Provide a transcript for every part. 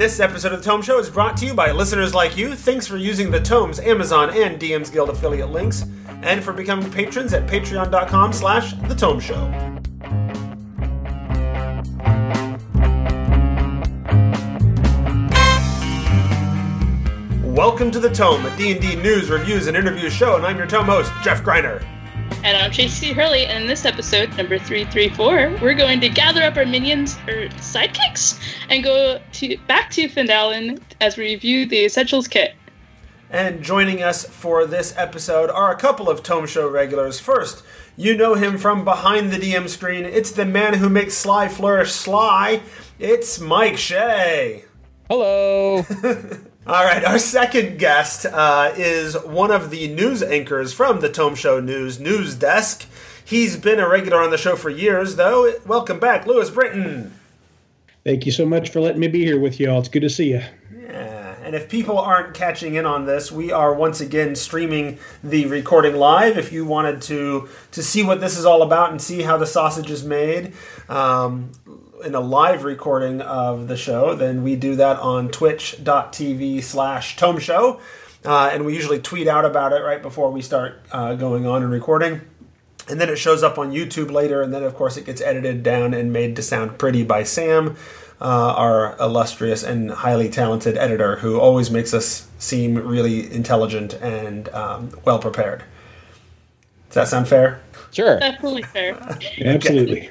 This episode of The Tome Show is brought to you by listeners like you. Thanks for using the Tomes, Amazon, and DM's Guild affiliate links, and for becoming patrons at patreon.com slash The Tome Show. Welcome to The Tome, a D&D news, reviews, and interviews show, and I'm your Tome host, Jeff Greiner. And I'm Tracy Hurley, and in this episode, number 334, we're going to gather up our minions, or sidekicks, and go to back to Phandalin as we review the Essentials Kit. And joining us for this episode are a couple of Tome Show regulars. First, you know him from behind the DM screen. It's the man who makes Sly flourish sly. It's Mike Shea. Hello. All right, our second guest uh, is one of the news anchors from the Tome Show News news desk. He's been a regular on the show for years, though. Welcome back, Lewis Britton. Thank you so much for letting me be here with you all. It's good to see you. Yeah, and if people aren't catching in on this, we are once again streaming the recording live. If you wanted to to see what this is all about and see how the sausage is made, um, in a live recording of the show, then we do that on twitch.tv slash tome show. Uh, and we usually tweet out about it right before we start uh, going on and recording. And then it shows up on YouTube later, and then of course it gets edited down and made to sound pretty by Sam, uh, our illustrious and highly talented editor, who always makes us seem really intelligent and um, well prepared. Does that sound fair? Sure. Definitely fair. Absolutely.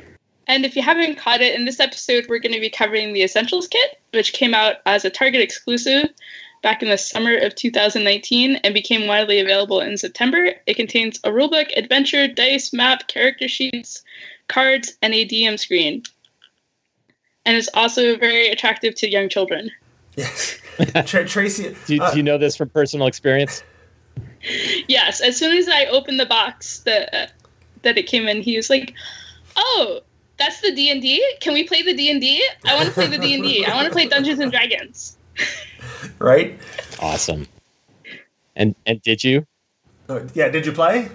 And if you haven't caught it, in this episode, we're going to be covering the Essentials Kit, which came out as a Target exclusive back in the summer of 2019 and became widely available in September. It contains a rulebook, adventure, dice, map, character sheets, cards, and a DM screen. And it's also very attractive to young children. Yes. Tra- Tracy. Do, you- uh, do you know this from personal experience? Yes, as soon as I opened the box that uh, that it came in, he was like, "Oh, that's the D and D. Can we play the D and D? I want to play the D and D. I want to play Dungeons and Dragons." right? Awesome. And and did you? Oh, yeah, did you play?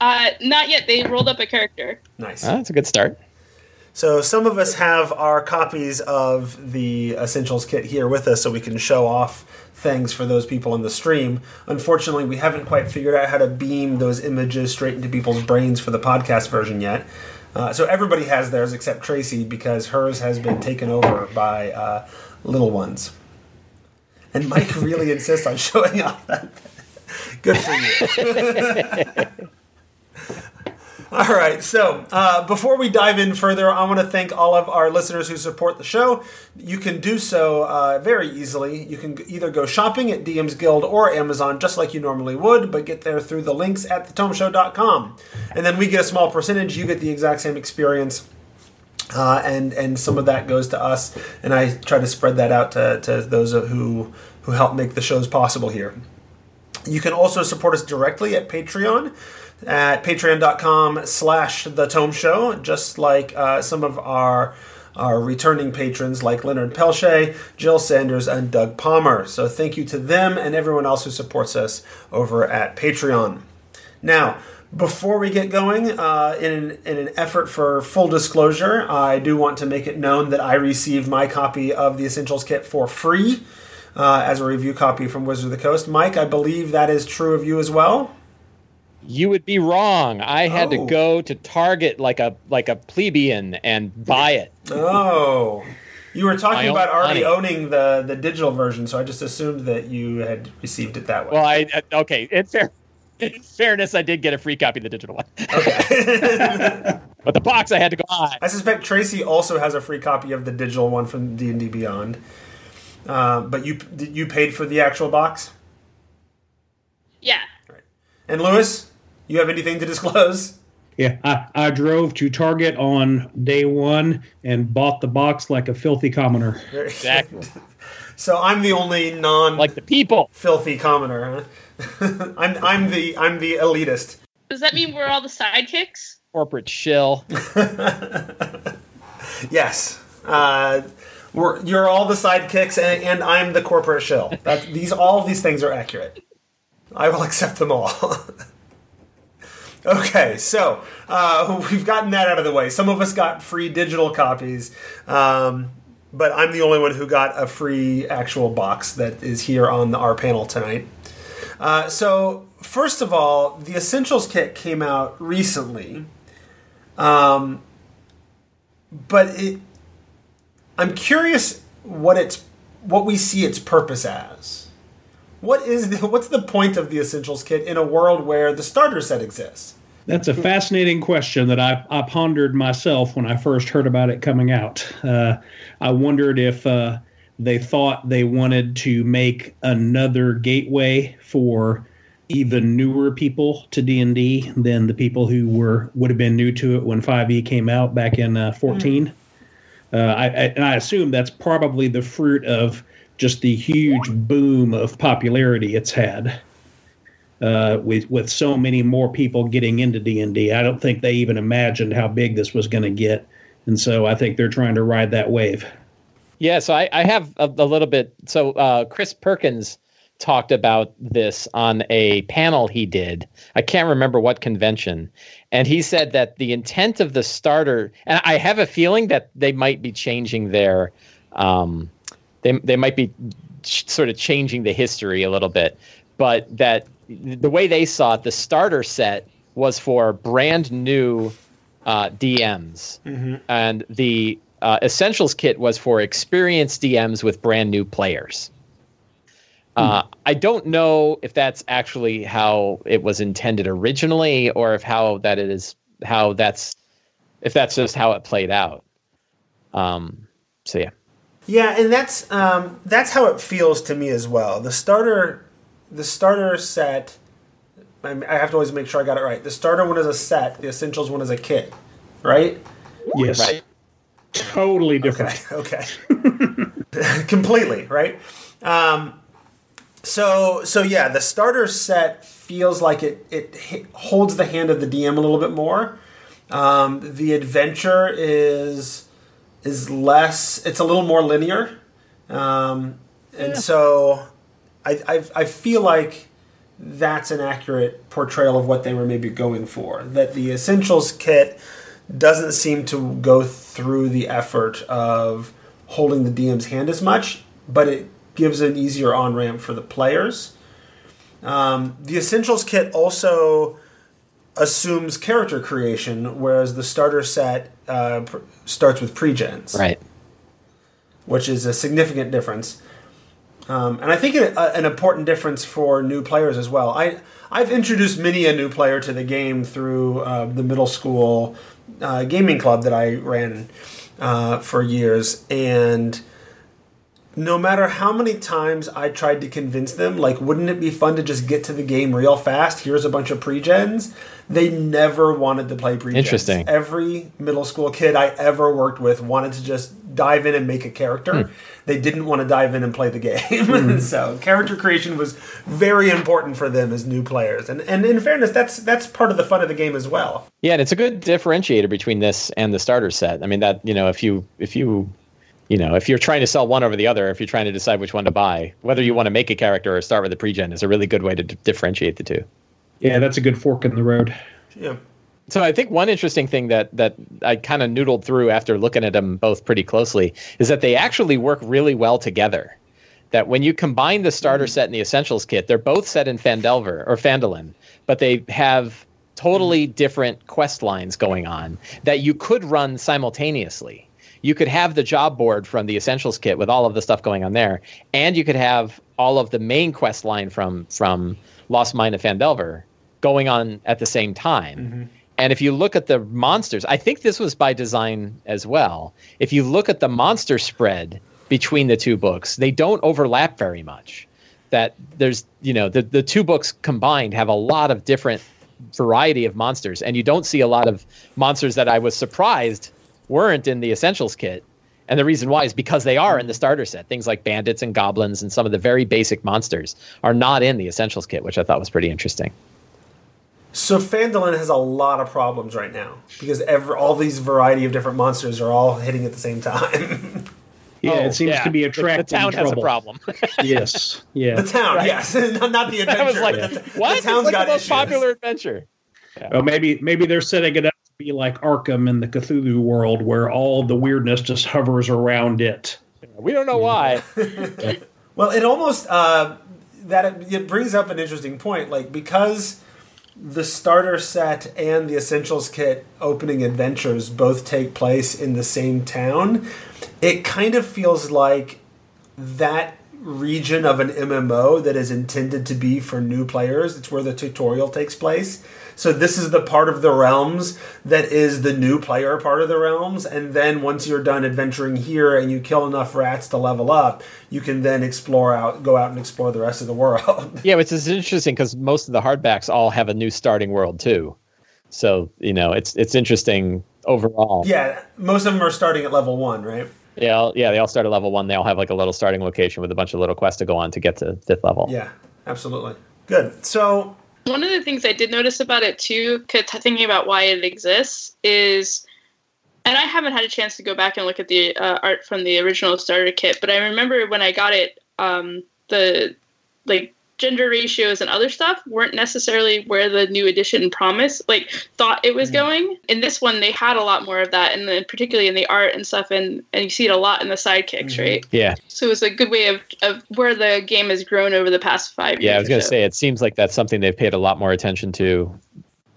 Uh, not yet. They rolled up a character. Nice. Oh, that's a good start. So some of us have our copies of the Essentials kit here with us so we can show off things for those people in the stream. Unfortunately, we haven't quite figured out how to beam those images straight into people's brains for the podcast version yet. Uh, so everybody has theirs except Tracy because hers has been taken over by uh, little ones. And Mike really insists on showing off that. Good for you. All right, so uh, before we dive in further, I want to thank all of our listeners who support the show. You can do so uh, very easily. You can either go shopping at DM's Guild or Amazon, just like you normally would, but get there through the links at thetomeshow.com. And then we get a small percentage. You get the exact same experience. Uh, and and some of that goes to us, and I try to spread that out to, to those who who help make the shows possible here. You can also support us directly at Patreon at patreon.com slash the tome show just like uh, some of our our returning patrons like leonard pelche jill sanders and doug palmer so thank you to them and everyone else who supports us over at patreon now before we get going, uh, in, an, in an effort for full disclosure, I do want to make it known that I received my copy of the Essentials Kit for free uh, as a review copy from Wizard of the Coast. Mike, I believe that is true of you as well. You would be wrong. I had Oh. to go to Target like a like a plebeian and buy it. Oh. You were talking about already money. owning the, the digital version, so I just assumed that you had received it that way. Well, I uh, okay. In fair, in fairness, I did get a free copy of the digital one, okay. but the box I had to go buy. I suspect Tracy also has a free copy of the digital one from D and D Beyond. Uh, but you you paid for the actual box, Yeah. and Lewis, you have anything to disclose? Yeah, I, I drove to Target on day one and bought the box like a filthy commoner. Exactly. So I'm the only non Like the people. filthy commoner. Huh? I'm I'm the I'm the elitist. Does that mean we're all the sidekicks? corporate shill. Yes. Uh, we're, you're all the sidekicks, and, and I'm the corporate shill. That, these all of these things are accurate. I will accept them all. Okay, so uh, we've gotten that out of the way. Some of us got free digital copies. Um, but I'm the only one who got a free actual box that is here on the, our panel tonight. Uh, so, first of all, the Essentials kit came out recently, um, but it, I'm curious what it's what we see its purpose as. What is the, what's the point of the Essentials kit in a world where the starter set exists? That's a fascinating question that I, I pondered myself when I first heard about it coming out. Uh, I wondered if uh, they thought they wanted to make another gateway for even newer people to D&D than the people who were would have been new to it when 5e came out back in uh, 14. Uh, I, I, and I assume that's probably the fruit of just the huge boom of popularity it's had uh, with with so many more people getting into D and I don't think they even imagined how big this was going to get, and so I think they're trying to ride that wave. Yeah, so I, I have a, a, little bit. So uh, Chris Perkins talked about this on a panel he did. I can't remember what convention, and he said that the intent of the starter, and I have a feeling that they might be changing their, um, they they might be sort of changing the history a little bit, but that the way they saw it, the starter set was for brand new uh, DMs, mm-hmm. and the uh, essentials kit was for experienced DMs with brand new players. Uh, hmm. I don't know if that's actually how it was intended originally, or if how that is how that's if that's just how it played out. Um, so yeah, yeah, and that's um, that's how it feels to me as well. The starter the starter set. I have to always make sure I got it right. The starter one is a set. The essentials one is a kit, right? Yes. Right. Totally different. Okay. okay. Completely right. Um, so so yeah, the starter set feels like it it holds the hand of the DM a little bit more. Um, the adventure is is less. It's a little more linear, um, and yeah. so I, I, I feel like that's an accurate portrayal of what they were maybe going for. That the Essentials kit doesn't seem to go through the effort of holding the DM's hand as much, but it gives an easier on ramp for the players. Um, the Essentials kit also assumes character creation, whereas the starter set uh, pr- starts with pre-gens. Right. Which is a significant difference. Um, and I think it, uh, an important difference for new players as well. I I've introduced many a new player to the game through uh, the middle school uh, gaming club that I ran uh, for years, and no matter how many times I tried to convince them, like, wouldn't it be fun to just get to the game real fast? Here's a bunch of pre-gens. They never wanted to play pre-gens. Interesting. Every middle school kid I ever worked with wanted to just dive in and make a character. Hmm. They didn't want to dive in and play the game. Hmm. so character creation was very important for them as new players. And and in fairness, that's that's part of the fun of the game as well. Yeah, and it's a good differentiator between this and the starter set. I mean that, you know, if you if you you know, if you're trying to sell one over the other, if you're trying to decide which one to buy, whether you want to make a character or start with a pregen is a really good way to d- differentiate the two. Yeah, that's a good fork in the road. Yeah. So I think one interesting thing that that I kind of noodled through after looking at them both pretty closely is that they actually work really well together. That when you combine the starter set and the essentials kit, they're both set in Phandelver or Phandalin, but they have totally different quest lines going on that you could run simultaneously you could have the job board from the essentials kit with all of the stuff going on there, and you could have all of the main quest line from from Lost Mine of Phandelver going on at the same time. Mm-hmm. And if you look at the monsters, I think this was by design as well. If you look at the monster spread between the two books, they don't overlap very much. That there's, you know, the, the two books combined have a lot of different variety of monsters, and you don't see a lot of monsters that I was surprised weren't in the essentials kit. And the reason why is because they are in the starter set. Things like bandits and goblins and some of the very basic monsters are not in the essentials kit, which I thought was pretty interesting. So Phandalin has a lot of problems right now because every, all these variety of different monsters are all hitting at the same time. yeah, oh, it seems yeah. to be attracting the, the town trouble. has a problem. yes, yeah. The town, right. yes, not, the adventure. I was like, the, what? The town's it's like got the most issues. popular adventure. Yeah. Well, maybe maybe they're setting it up be like Arkham in the Cthulhu world, where all the weirdness just hovers around it. We don't know why. well, it almost uh, that it brings up an interesting point, like because the starter set and the essentials kit opening adventures both take place in the same town. It kind of feels like that region of an MMO that is intended to be for new players. It's where the tutorial takes place. So this is the part of the realms that is the new player part of the realms, and then once you're done adventuring here and you kill enough rats to level up, you can then explore out, go out and explore the rest of the world. yeah, which is interesting because most of the hardbacks all have a new starting world too. So you know, it's it's interesting overall. Yeah, most of them are starting at level one, right? Yeah, yeah, they all start at level one. They all have like a little starting location with a bunch of little quests to go on to get to fifth level. Yeah, absolutely. Good. So one of the things I did notice about it too, thinking about why it exists, is, and I haven't had a chance to go back and look at the uh, art from the original starter kit, but I remember when I got it, um, the like gender ratios and other stuff weren't necessarily where the new edition promised like thought it was mm. going in this one they had a lot more of that and then particularly in the art and stuff and and you see it a lot in the sidekicks mm-hmm. right yeah so it's a good way of, of where the game has grown over the past five years yeah i was going to so. say it seems like that's something they've paid a lot more attention to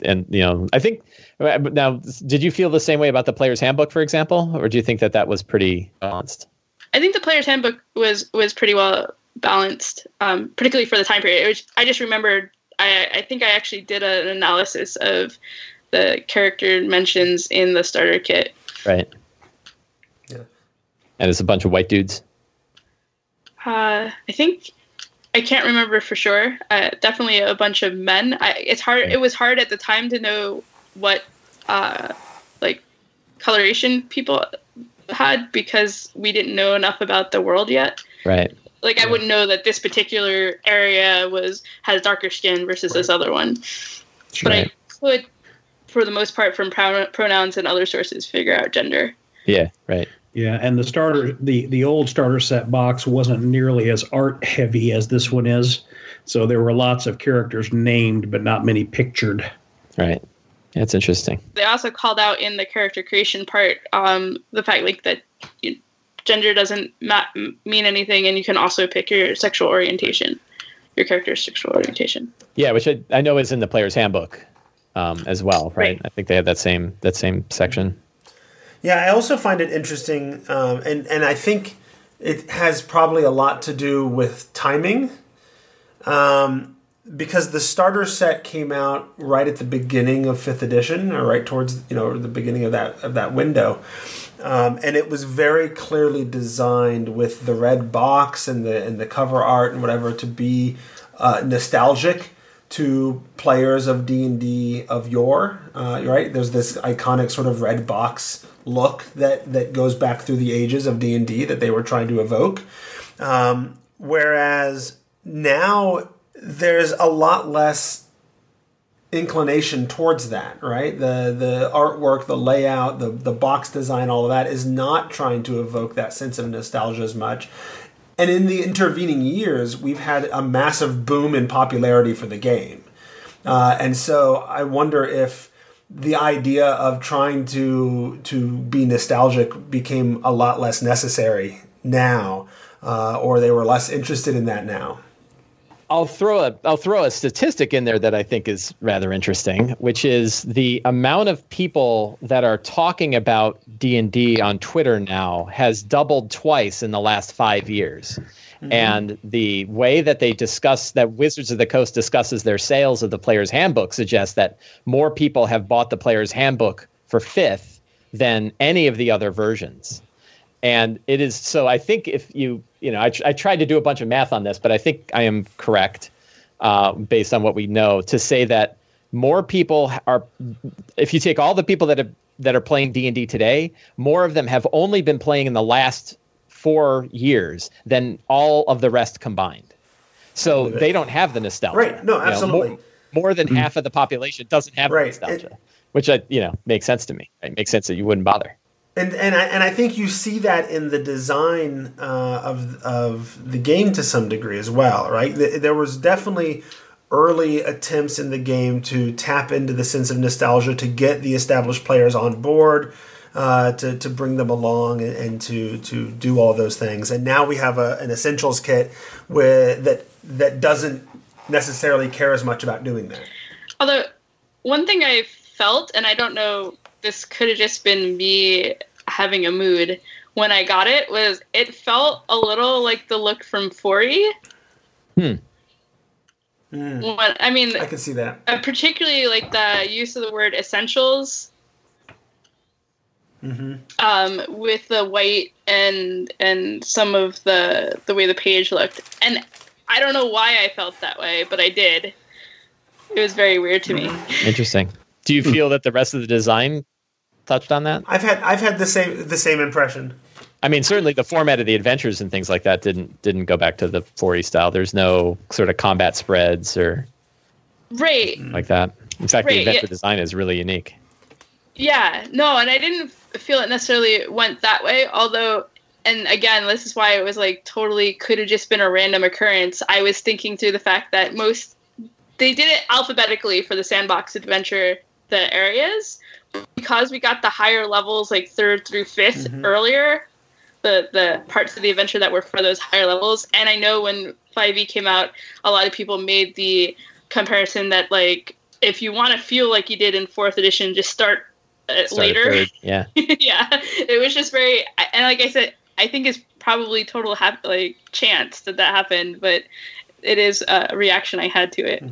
and you know i think now did you feel the same way about the player's handbook for example or do you think that that was pretty balanced I think the player's handbook was was pretty well balanced, um, particularly for the time period. Was, I just remembered. I, I think I actually did an analysis of the character mentions in the starter kit. Right. Yeah. And it's a bunch of white dudes. Uh, I think I can't remember for sure. Uh, definitely a bunch of men. I, it's hard. It was hard at the time to know what uh, like coloration people had because we didn't know enough about the world yet. Right like yeah. I wouldn't know that this particular area was has darker skin versus right. this other one. But right. I could, for the most part, from pronouns and other sources, figure out gender. Yeah, right. Yeah, and the starter, the the old starter set box wasn't nearly as art heavy as this one is, so there were lots of characters named, but not many pictured. Right. That's interesting. They also called out in the character creation part um, the fact like that you gender doesn't ma- mean anything, and you can also pick your sexual orientation, your character's sexual orientation. Yeah, which I, I know is in the player's handbook um, as well, right? right? I think they have that same that same section. Yeah, I also find it interesting, um, and and I think it has probably a lot to do with timing, um, because the starter set came out right at the beginning of fifth edition, or right towards you know the beginning of that of that window, um, and it was very clearly designed with the red box and the and the cover art and whatever to be uh, nostalgic to players of D and D of yore. Uh, right? There's this iconic sort of red box look that that goes back through the ages of D and D that they were trying to evoke. Um, whereas now there's a lot less inclination towards that, right? The the artwork, the layout, the the box design, all of that is not trying to evoke that sense of nostalgia as much. And in the intervening years, we've had a massive boom in popularity for the game. Uh, and so I wonder if the idea of trying to to be nostalgic became a lot less necessary now, uh, or they were less interested in that now. I'll throw a I'll throw a statistic in there that I think is rather interesting, which is the amount of people that are talking about D and D on Twitter now has doubled twice in the last five years. Mm-hmm. And the way that they discuss that Wizards of the Coast discusses their sales of the player's handbook suggests that more people have bought the player's handbook for fifth than any of the other versions. And it is so I think if you you know, I, I tried to do a bunch of math on this, but I think I am correct uh, based on what we know to say that more people are. If you take all the people that have that are playing D and D today, more of them have only been playing in the last four years than all of the rest combined. So they don't have the nostalgia. Right. No, absolutely. You know, more, more, than mm-hmm. half of the population doesn't have right. nostalgia, it, which I, you know, makes sense to me. It makes sense that you wouldn't bother and and I, and I think you see that in the design uh, of of the game to some degree as well, right? There was definitely early attempts in the game to tap into the sense of nostalgia to get the established players on board. Uh, to, to bring them along and, and, to to do all those things, and now we have a, an essentials kit with that that doesn't necessarily care as much about doing that. Although one thing I felt, and I don't know, this could have just been me having a mood when I got it, was it felt a little like the look from 4E. Hmm. Mm. When, I mean, I can see that. Uh, particularly like the use of the word essentials. Mm-hmm. Um, with the white and and some of the the way the page looked, and I don't know why I felt that way, but I did. It was very weird to me. Interesting. Do you feel that the rest of the design touched on that? I've had I've had the same the same impression. I mean, certainly the format of the adventures and things like that didn't didn't go back to the 4E style. There's no sort of combat spreads or right like that. In fact, Right, the adventure yeah. design is really unique. Yeah, no, and I didn't feel it necessarily went that way. Although, and again, this is why it was like totally could have just been a random occurrence. I was thinking through the fact that most they did it alphabetically for the sandbox adventure, the areas, because we got the higher levels, like third through 5th Mhm. earlier. The the parts of the adventure that were for those higher levels, and I know when 5e came out, a lot of people made the comparison that like if you want to feel like you did in fourth edition, just start uh, Start later. Yeah. yeah, it was just very, and like I said, I think it's probably total hap- like chance that that happened, but it is a reaction I had to it.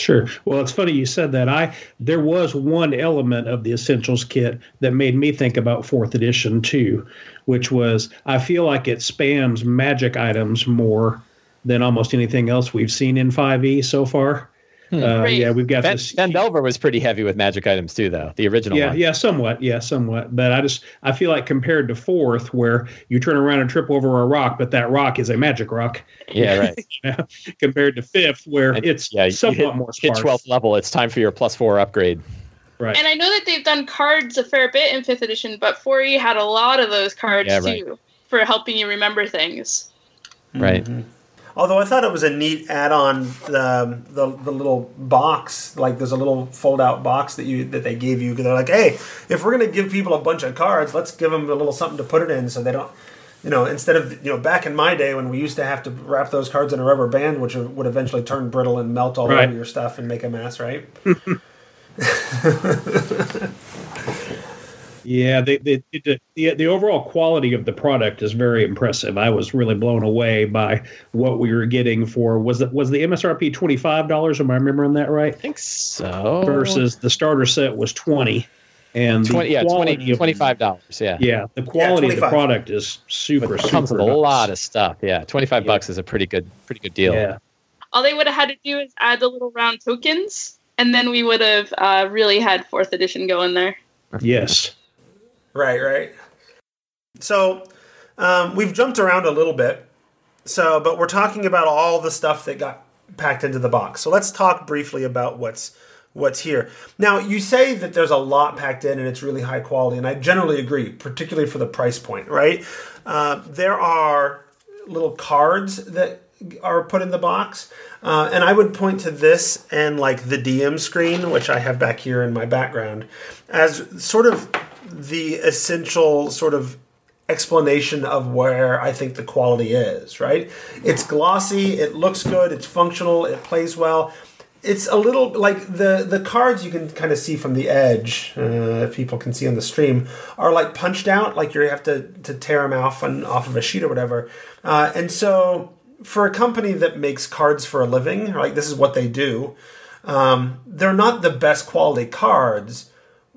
Sure. Well, it's funny you said that. I there was one element of the essentials kit that made me think about fourth edition too, which was I feel like it spams magic items more than almost anything else we've seen in 5e so far. Hmm. Uh, Yeah, we've got Ben, this. Phandelver was pretty heavy with magic items too, though. The original yeah, one. yeah, somewhat, yeah, somewhat. But I just I feel like compared to fourth, where you turn around and trip over a rock, but that rock is a magic rock, Yeah, right. you know, compared to fifth, where And- it's yeah, somewhat hit, more hit 12th level. It's time for your plus four upgrade. Right. And I know that they've done cards a fair bit in fifth edition, but 4e had a lot of those cards Yeah, right. too for helping you remember things. Right. Although I thought it was a neat add-on, the, the the little box, like there's a little fold-out box that you that they gave you. They're like, hey, if we're gonna give people a bunch of cards, let's give them a little something to put it in, so they don't, you know, instead of you know, back in my day when we used to have to wrap those cards in a rubber band, which would eventually turn brittle and melt all Right. over your stuff and make a mess, right? Yeah, the the, the the the overall quality of the product is very impressive. I was really blown away by what we were getting for was it was the MSRP twenty five dollars? Am I remembering that right? I think so. Versus the starter set was twenty, and 20, yeah, quality 20, $25. Yeah. Yeah, the quality of the product is super. It comes with a nice. lot of stuff. Yeah. 25 Yeah. bucks is a pretty good, pretty good deal. Yeah, All they would have had to do is add the little round tokens, and then we would have uh, really had fourth edition go in there. yes. Right, right. So um, we've jumped around a little bit. So, but we're talking about all the stuff that got packed into the box. So let's talk briefly about what's what's here. Now, you say that there's a lot packed in and it's really high quality, and I generally agree, particularly for the price point. Right? Uh, there are little cards that are put in the box. Uh, and I would point to this and like the DM screen, which I have back here in my background, as sort of the essential sort of explanation of where I think the quality is, right? It's glossy, it looks good, it's functional, it plays well. It's a little like the the cards you can kind of see from the edge, uh, if people can see on the stream, are like punched out, like you have to to tear them off and off of a sheet or whatever. Uh, and so for a company that makes cards for a living, like this is what they do, um, they're not the best quality cards,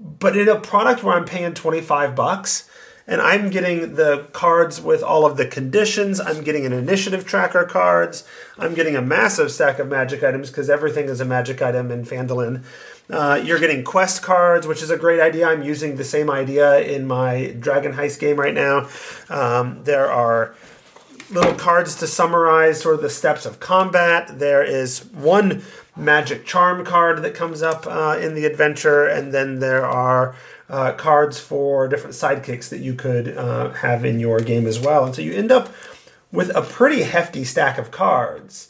but in a product where I'm paying 25 bucks and I'm getting the cards with all of the conditions, I'm getting an initiative tracker cards, I'm getting a massive stack of magic items because everything is a magic item in Phandalin. Uh, you're getting quest cards, which is a great idea. I'm using the same idea in my Dragon Heist game right now. Um, there are little cards to summarize sort of the steps of combat. There is one magic charm card that comes up uh, in the adventure, and then there are uh, cards for different sidekicks that you could uh, have in your game as well. And so you end up with a pretty hefty stack of cards.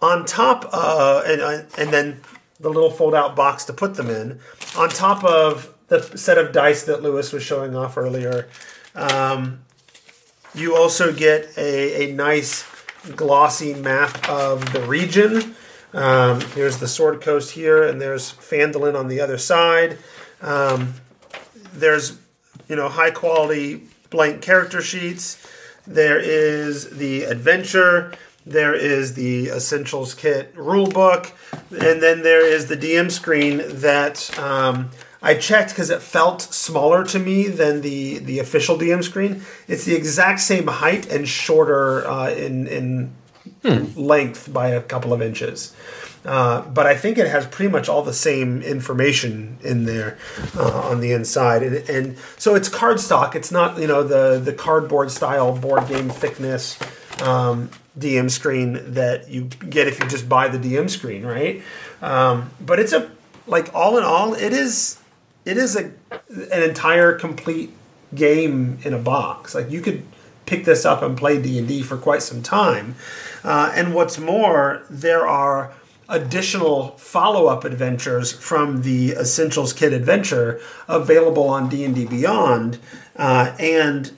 On top, and uh, and then the little fold-out box to put them in. On top of the set of dice that Lewis was showing off earlier, um, you also get a, a nice glossy map of the region. Um, here's the Sword Coast here, and there's Phandalin on the other side. Um, there's you know high quality blank character sheets. There is the adventure. There is the Essentials Kit rulebook, and then there is the DM screen that um, I checked because it felt smaller to me than the the official DM screen. It's the exact same height and shorter uh, in in length by a couple of inches. Uh, but I think it has pretty much all the same information in there uh, on the inside, and, and so it's cardstock. It's not you know the the cardboard style board game thickness um, DM screen that you get if you just buy the DM screen, right? Um, but it's a like all in all, it is it is a an entire complete game in a box. Like you could pick this up and play D and D for quite some time. Uh, and what's more, there are additional follow-up adventures from the Essentials Kit adventure available on D&D Beyond, uh, and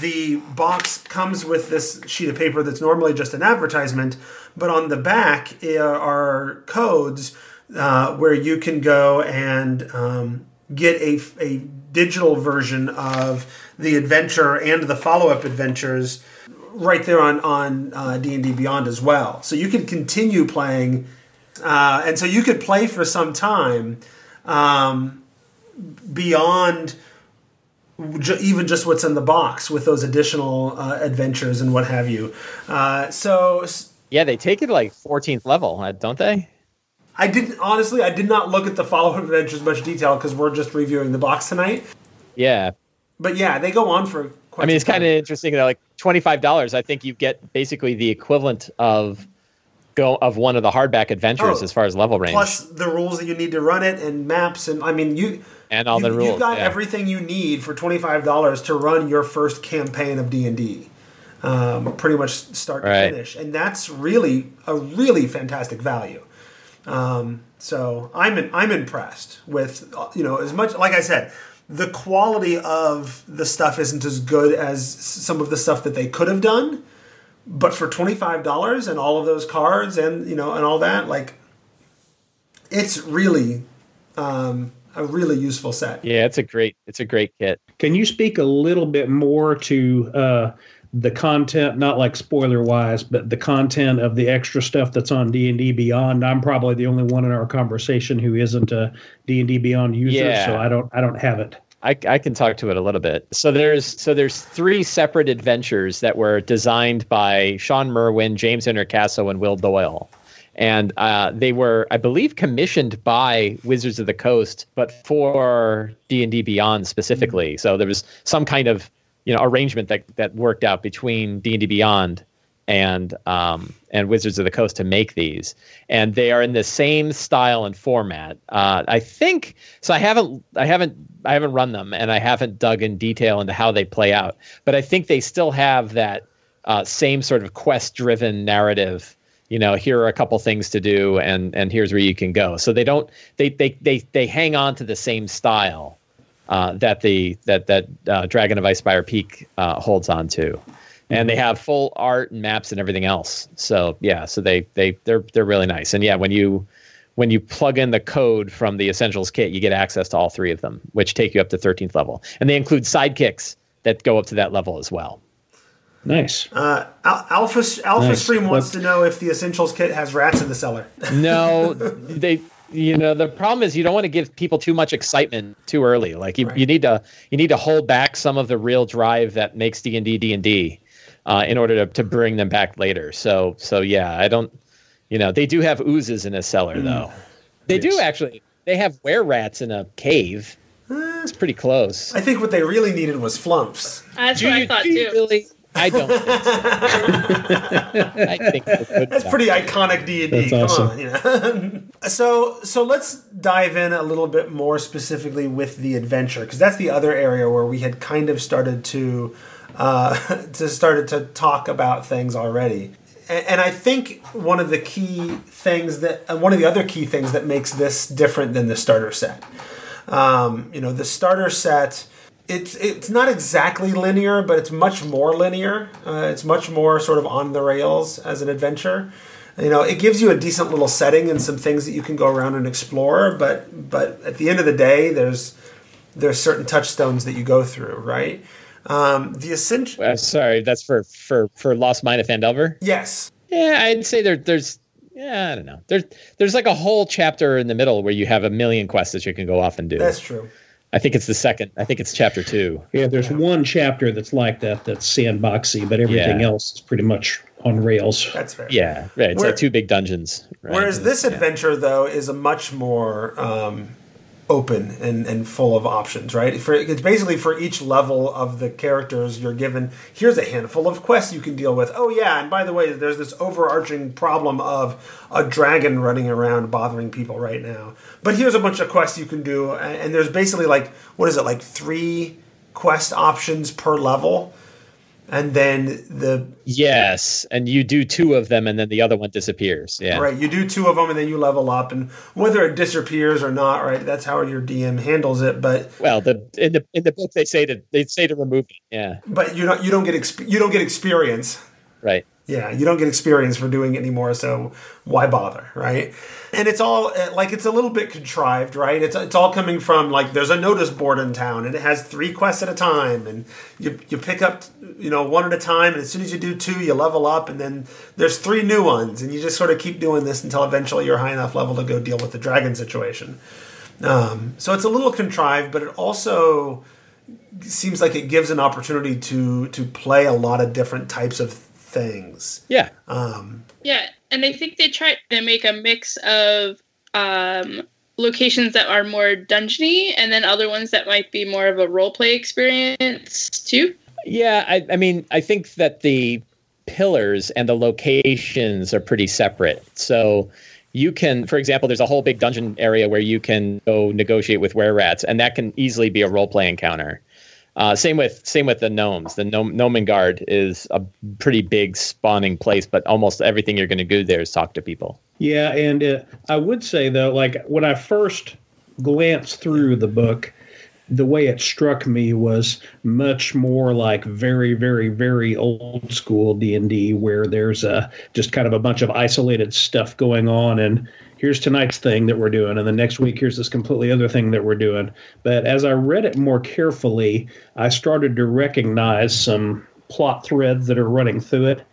the box comes with this sheet of paper that's normally just an advertisement, but on the back are codes uh, where you can go and um, get a, a digital version of the adventure and the follow-up adventures right there on on uh, D&D Beyond as well. So you can continue playing uh, and so you could play for some time um, beyond ju- even just what's in the box with those additional uh, adventures and what have you. Uh, so Yeah, they take it like 14th level, uh, don't they? I didn't honestly I did not look at the follow-up adventures much detail because we're just reviewing the box tonight. Yeah. But yeah, they go on for quite I mean, it's kind of interesting. That like twenty-five dollars, I think you get basically the equivalent of go of one of the hardback adventures Oh, as far as level range plus the rules that you need to run it and maps and I mean you and all you, the rules. You've got yeah. everything you need for twenty five dollars to run your first campaign of D and D, um, pretty much start to finish, and that's really a really fantastic value. Um, so I'm in, I'm impressed with uh, you know as much like I said. The quality of the stuff isn't as good as some of the stuff that they could have done, but for twenty five dollars and all of those cards and you know and all that, like it's really um, a really useful set. yeah, it's a great it's a great kit. Can you speak a little bit more to uh, the content, not like spoiler wise, but the content of the extra stuff that's on D and D Beyond? I'm probably the only one in our conversation who isn't a D and D Beyond user, Yeah. so I don't I don't have it. I, I can talk to it a little bit. So there's so there's three separate adventures that were designed by Shawn Merwin, James Introcaso, and Will Doyle, and uh, they were, I believe, commissioned by Wizards of the Coast, but for D and D Beyond specifically. So there was some kind of you know arrangement that that worked out between D and D Beyond and um, and Wizards of the Coast to make these, and they are in the same style and format. Uh, I think so. I haven't I haven't I haven't run them, and I haven't dug in detail into how they play out. But I think they still have that uh, same sort of quest-driven narrative. You know, here are a couple things to do, and and here's where you can go. So they don't they they they they hang on to the same style uh, that the that that uh, Dragon of Icespire Peak uh, holds on to, and they have full art and maps and everything else. So yeah, so they they they're they're really nice. And yeah, when you when you plug in the code from the Essentials kit, you get access to all three of them, which take you up to 13th level, and they include sidekicks that go up to that level as well. Nice. Uh, Alpha Alpha Nice. Stream wants What- to know if the Essentials kit has rats in the cellar. No, they. You know, the problem is you don't want to give people too much excitement too early. Like you, Right. you need to you need to hold back some of the real drive that makes D and D D and D, uh, in order to, to bring them back later. So so yeah, I don't. You know, they do have oozes in a cellar though. They do actually. They have were rats in a cave. It's pretty close. I think what they really needed was flumps. That's Do what I thought do you too. really? I don't. Think so. I think good That's enough. pretty iconic D and D. That's Come awesome. on, you know. so so let's dive in a little bit more specifically with the adventure because that's the other area where we had kind of started to uh, to started to talk about things already. and, and I think one of the key things that uh, one of the other key things that makes this different than the starter set. Um, you know, the starter set. It's, it's not exactly linear, but it's much more linear. Uh, it's much more sort of on the rails as an adventure. You know it gives you a decent little setting and some things that you can go around and explore but but at the end of the day there's there's certain touchstones that you go through right? Um, the essential uh, sorry that's for for for lost mine of phandelver yes. Yeah i'd say there there's yeah i don't know. There's there's like a whole chapter in the middle where you have a million quests that you can go off and do. That's true I think it's the second. I think it's chapter two. Yeah, there's yeah. one chapter that's like that, that's sandboxy, but everything yeah. else is pretty much on rails. That's fair. Yeah, right. It's Where, like two big dungeons. Right? Whereas this adventure, yeah. though, is a much more um, open and, and full of options, right? For it's basically for each level of the characters you're given. Here's a handful of quests you can deal with. Oh yeah, and by the way, there's this overarching problem of a dragon running around bothering people right now. But here's a bunch of quests you can do, and there's basically like what is it like three quest options per level and then the yes and you do two of them and then the other one disappears yeah. Right you do two of them and then you level up and whether it disappears or not right that's how your dm handles it but well the in the in the book they say to they say to remove it yeah. But you don't you don't get exp- you don't get experience. Right yeah you don't get experience for doing it anymore so why bother right and it's all uh, like it's a little bit contrived, right? It's it's all coming from like there's a notice board in town, and it has three quests at a time, and you you pick up you know one at a time, and as soon as you do two, you level up, and then there's three new ones, and you just sort of keep doing this until eventually you're high enough level to go deal with the dragon situation. Um, so it's a little contrived, but it also seems like it gives an opportunity to to play a lot of different types of things. Yeah. Um, yeah, and I think they tried to make a mix of um, locations that are more dungeony, and then other ones that might be more of a role play experience too. Yeah, I, I mean, I think that the pillars and the locations are pretty separate. So you can, for example, there's a whole big dungeon area where you can go negotiate with were rats, and that can easily be a role play encounter. Uh, same with same with the gnomes. The Gnome, Gnomengarde is a pretty big spawning place, but almost everything you're going to do there is talk to people. Yeah, and uh, I would say though, like when I first glanced through the book, the way it struck me was much more like very, very, very old school D and D, where there's a just kind of a bunch of isolated stuff going on, and here's tonight's thing that we're doing, and the next week here's this completely other thing that we're doing. But as I read it more carefully, I started to recognize some plot threads that are running through it,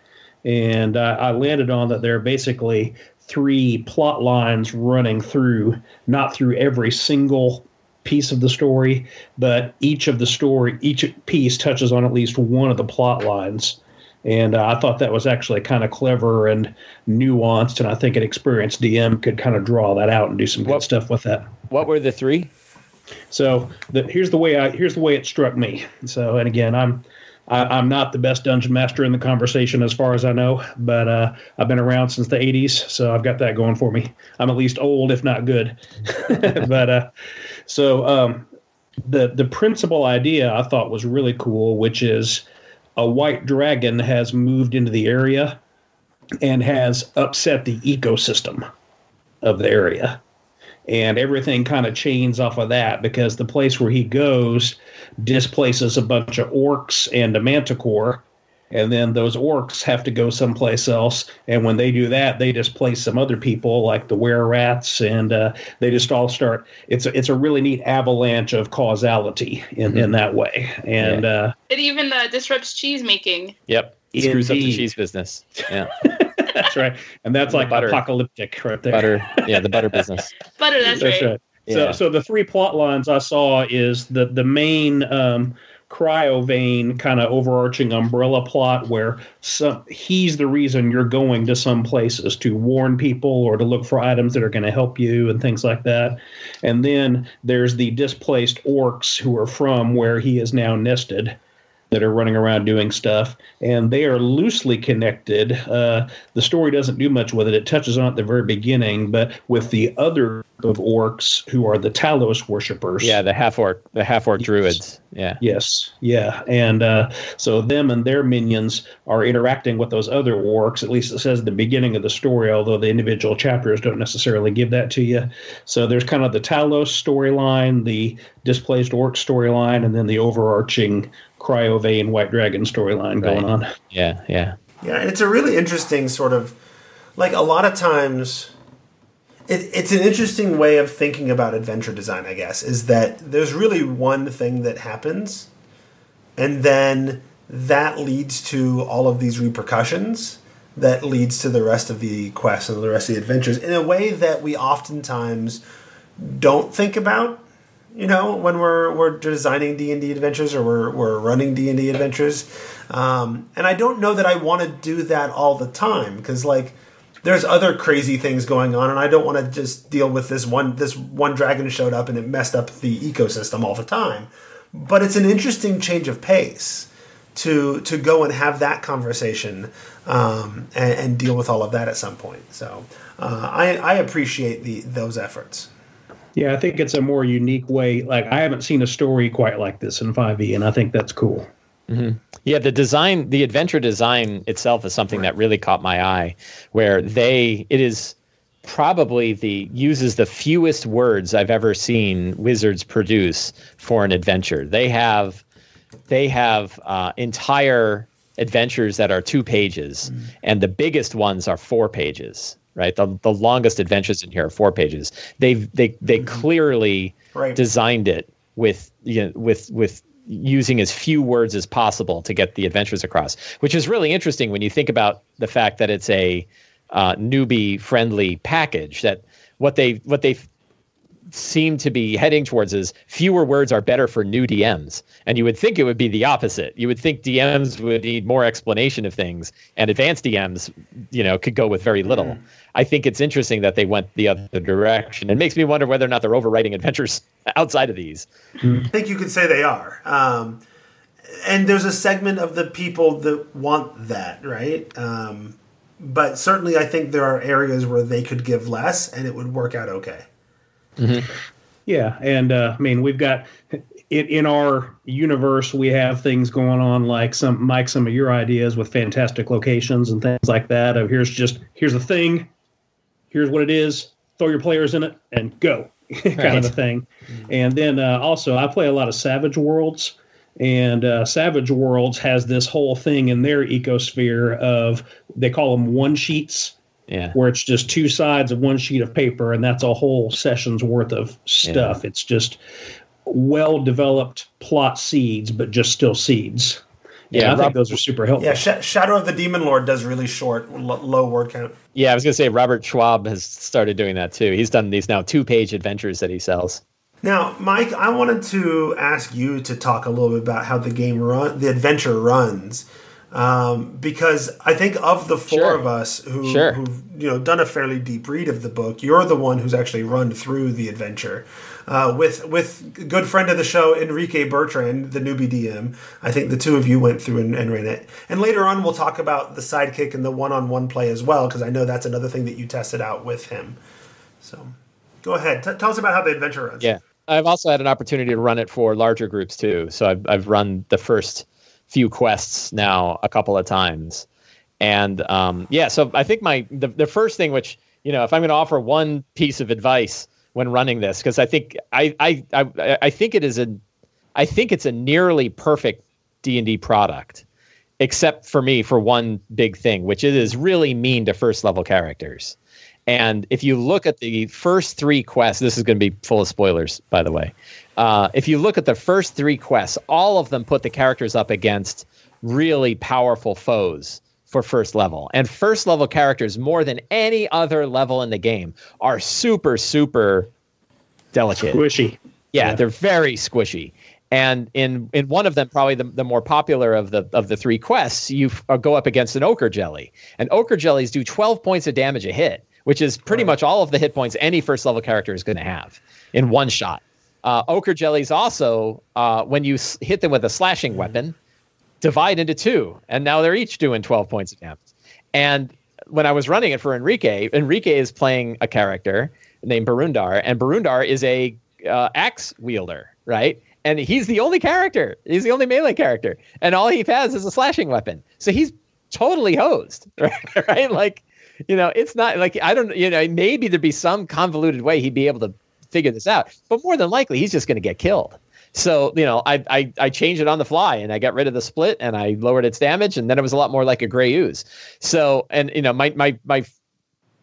and I landed on that there are basically three plot lines running through, not through every single piece of the story, but each of the story, each piece touches on at least one of the plot lines. And uh, I thought that was actually kind of clever and nuanced, and I think an experienced DM could kind of draw that out and do some what, good stuff with that. What were the three? So the, here's the way I here's the way it struck me. So and again, I'm I, am not the best dungeon master in the conversation as far as I know, but uh, I've been around since the 80s, so I've got that going for me. I'm at least old, if not good. but uh, so um, the the principal idea I thought was really cool, which is a white dragon has moved into the area and has upset the ecosystem of the area. And everything kind of chains off of that because the place where he goes displaces a bunch of orcs and a manticore and then those orcs have to go someplace else. And when they do that, they displace some other people, like the were rats, and uh, they just all start. It's a, it's a really neat avalanche of causality in, mm-hmm. in that way, and yeah. uh, it even uh, disrupts cheese making. Yep, it screws indeed. up the cheese business. Yeah. that's right, and that's like butter. apocalyptic right there. Butter, yeah, the butter business. butter, that's, that's right. right. Yeah. So, so the three plot lines I saw is the the main um, Cryovain kind of overarching umbrella plot where some, he's the reason you're going to some places to warn people or to look for items that are going to help you and things like that. And then there's the displaced orcs who are from where he is now nested. That are running around doing stuff, and they are loosely connected. Uh, the story doesn't do much with it; it touches on it at the very beginning, but with the other of orcs who are the Talos worshippers. Yeah, the half orc, the half orc druids. Yeah. Yes, yeah, and uh, so them and their minions are interacting with those other orcs. At least it says at the beginning of the story, although the individual chapters don't necessarily give that to you. So there's kind of the Talos storyline, the displaced orc storyline, and then the overarching Cryovain White Dragon storyline Right. going on. Yeah, yeah. Yeah, and it's a really interesting sort of like a lot of times it, it's an interesting way of thinking about adventure design, I guess, is that there's really one thing that happens and then that leads to all of these repercussions that leads to the rest of the quests and the rest of the adventures in a way that we oftentimes don't think about you know when we're we're designing d&d adventures or we're, we're running d&d adventures. Um, and i don't know that i want to do that all the time because like there's other crazy things going on and i don't want to just deal with this one this one dragon showed up and it messed up the ecosystem all the time. But it's an interesting change of pace to to go and have that conversation um, and, and deal with all of that at some point. So uh, I, I appreciate the those efforts Yeah, I think it's a more unique way. Like I haven't seen a story quite like this in 5e, and I think that's cool. Yeah, the design, the adventure design itself is something that really caught my eye, where they, it is probably the uses the fewest words I've ever seen wizards produce for an adventure. They have, they have uh, entire adventures that are two pages, and the biggest ones are four pages. Right, the the longest adventures in here are four pages. They've they they clearly Right. designed it with you know, with with using as few words as possible to get the adventures across, which is really interesting when you think about the fact that it's a uh, newbie friendly package. That what they what they seem to be heading towards is fewer words are better for new DMs. And you would think it would be the opposite. You would think DMs would need more explanation of things and advanced DMs, you know, could go with very little. I think it's interesting that they went the other direction. It makes me wonder whether or not they're overwriting adventures outside of these. I think you could say they are. Um, and there's a segment of the people that want that, right? Um, but certainly, I think there are areas where they could give less and it would work out okay. Yeah, and uh, I mean we've got in, in our universe we have things going on like some Mike, some of your ideas with fantastic locations and things like that. Of here's just here's the thing, here's what it is. Throw your players in it and go, kind Right. of a thing. And then uh, also I play a lot of Savage Worlds. And uh, Savage Worlds has this whole thing in their ecosphere of they call them one sheets, Yeah. where it's just two sides of one sheet of paper and that's a whole session's worth of stuff. It's just well developed plot seeds, but just still seeds. Yeah, Yeah, I think those are super helpful. Yeah, Sh- Shadow of the Demon Lord does really short, l- low word count. Yeah, I was going to say Robert Schwalb has started doing that too. He's done these now two page adventures that he sells. Now, Mike, I wanted to ask you to talk a little bit about how the game run, the adventure runs, um, because I think of the four Sure. of us who, Sure. who've you know done a fairly deep read of the book, you're the one who's actually run through the adventure. Uh, with with good friend of the show Enrique Bertrand, the newbie DM, I think the two of you went through and, and ran it. And later on, we'll talk about the sidekick and the one-on-one play as well, because I know that's another thing that you tested out with him. So, go ahead, T- tell us about how the adventure runs. Yeah. I've also had an opportunity to run it for larger groups too. So I've I've run the first few quests now a couple of times. And um, yeah, so I think my the, the first thing which, you know, if I'm going to offer one piece of advice when running this because I think I, I I I think it is a I think it's a nearly perfect D&D product except for me for one big thing, which it is really mean to first level characters. And if you look at the first three quests, this is going to be full of spoilers, by the way. Uh, if you look at the first three quests, all of them put the characters up against really powerful foes for first level. And first level characters, more than any other level in the game, are super, super delicate. Squishy. Yeah, Yeah. they're very squishy. And in in one of them, probably the, the more popular of the of the three quests, you f- uh, go up against an ochre jelly, and ochre jellies do twelve points of damage a hit, which is pretty much all of the hit points any first level character is going to have in one shot. Uh, ochre jellies also, uh, when you s- hit them with a slashing weapon, divide into two, and now they're each doing 12 points of damage. And when I was running it for Enrique, Enrique is playing a character named Barundar, and Barundar is a uh, axe wielder, right? And he's the only character. He's the only melee character, and all he has is a slashing weapon. So he's totally hosed, right? right? Like, you know, it's not like I don't, you know, maybe there'd be some convoluted way he'd be able to figure this out, but more than likely he's just going to get killed. So you know, I, I I changed it on the fly and I got rid of the split and I lowered its damage and then it was a lot more like a gray ooze. So and you know my my my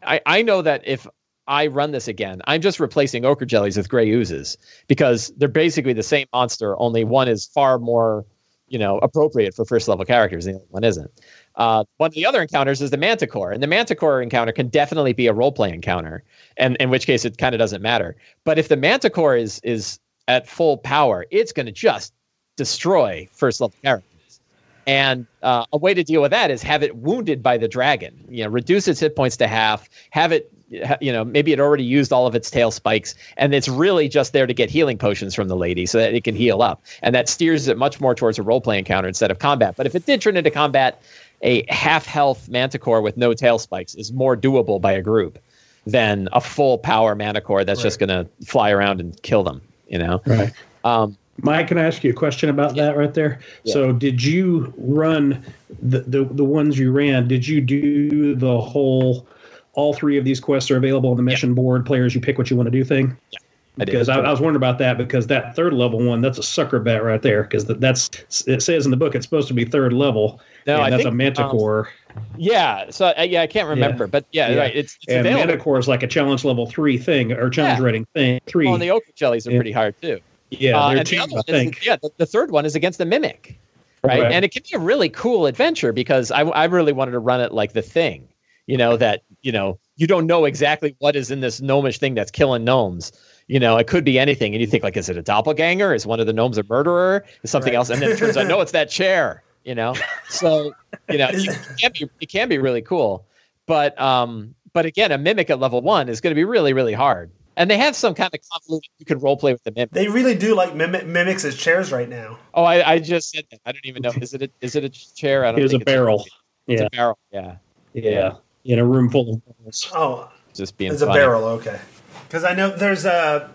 I I know that if I run this again, I'm just replacing ochre jellies with gray oozes because they're basically the same monster. Only one is far more you know appropriate for first level characters and the other one isn't. Uh, one of the other encounters is the Manticore, and the Manticore encounter can definitely be a role play encounter, and in which case it kind of doesn't matter. But if the Manticore is is at full power, it's going to just destroy first level characters. And uh, a way to deal with that is have it wounded by the dragon. You know, reduce its hit points to half. Have it, you know, maybe it already used all of its tail spikes, and it's really just there to get healing potions from the lady so that it can heal up. And that steers it much more towards a role play encounter instead of combat. But if it did turn into combat, a half health manticore with no tail spikes is more doable by a group than a full power manticore that's right. just going to fly around and kill them you know right um, Mike, can I ask you a question about that right there? Yeah. So, did you run the, the the ones you ran? Did you do the whole? All three of these quests are available on the mission yeah. board. Players, you pick what you want to do thing. Yeah. Because I, I, was wondering about that because that third level one that's a sucker bet right there because that, that's it says in the book it's supposed to be third level. No, I that's think, a manticore. Um, yeah, so uh, yeah, I can't remember, yeah. but yeah, yeah, right. It's, it's and available. manticore is like a challenge level three thing or challenge yeah. rating thing. Three. Well, and the ochre jellies are pretty hard too. Yeah, uh, and the other I think. Is, yeah, the, the, third one is against the mimic, right? right? And it can be a really cool adventure because I, I really wanted to run it like the thing, you know, that you know you don't know exactly what is in this gnomish thing that's killing gnomes you know, it could be anything. And you think like, is it a doppelganger? Is one of the gnomes a murderer? Is something right. else? And then it turns out, no, it's that chair. You know, so you know, it can be it can be really cool, but um, but again, a mimic at level one is going to be really really hard. And they have some kind of convoluted you can role play with the mimic. They really do like mimic, mimics as chairs right now. Oh, I, I just said that. I don't even know. Is it a, is it a chair? I don't. It's a barrel. It's yeah. a barrel. Yeah. Yeah. In a room full of barrels. Oh, just being. It's funny. a barrel. Okay. Because I know there's a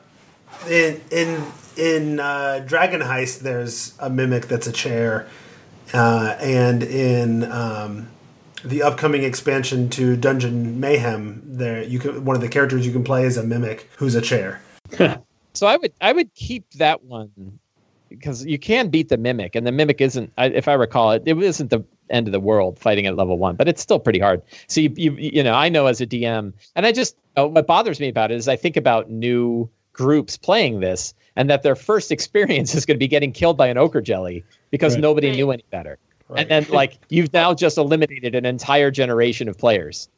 in in in uh, Dragon Heist there's a mimic that's a chair, uh, and in um, the upcoming expansion to Dungeon Mayhem, there you can one of the characters you can play is a mimic who's a chair. so I would I would keep that one because you can beat the mimic, and the mimic isn't, if I recall it, it isn't the end of the world fighting at level one, but it's still pretty hard. So you you, you know I know as a DM, and I just uh, what bothers me about it is I think about new groups playing this and that their first experience is going to be getting killed by an ochre jelly because right. nobody knew any better. Right. And then like you've now just eliminated an entire generation of players.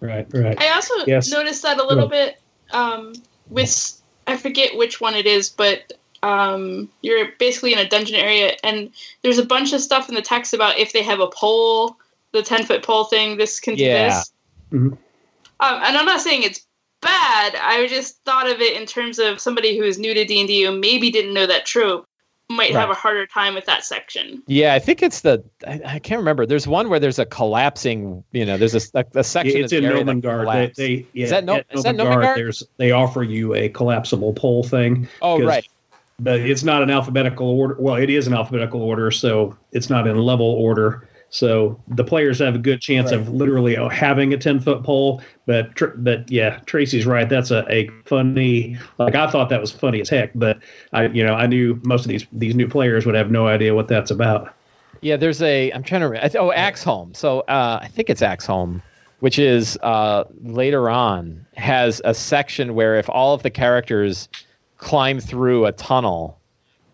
Right, right. I also yes. noticed that a little bit um, with I forget which one it is, but um, you're basically in a dungeon area and there's a bunch of stuff in the text about if they have a pole, the ten foot pole thing, this can do yeah. this. Mm-hmm. Um, and I'm not saying it's bad. I just thought of it in terms of somebody who is new to D and D who maybe didn't know that trope might right. have a harder time with that section. Yeah, I think it's the I, I, can't remember. There's one where there's a collapsing. You know, there's a, a, a section. It's in Gnomengarde. They, they yeah, is that no? Is that Gnomengarde? There's they offer you a collapsible pole thing. Oh right. But it's not an alphabetical order. Well, it is an alphabetical order, so it's not in level order. So the players have a good chance right. of literally having a 10 foot pole. But, but yeah, Tracy's right. That's a, a funny, like I thought that was funny as heck, but I, you know, I knew most of these, these new players would have no idea what that's about. Yeah, there's a, I'm trying to, oh, Axeholm. So uh, I think it's Axeholm, which is uh, later on has a section where if all of the characters climb through a tunnel,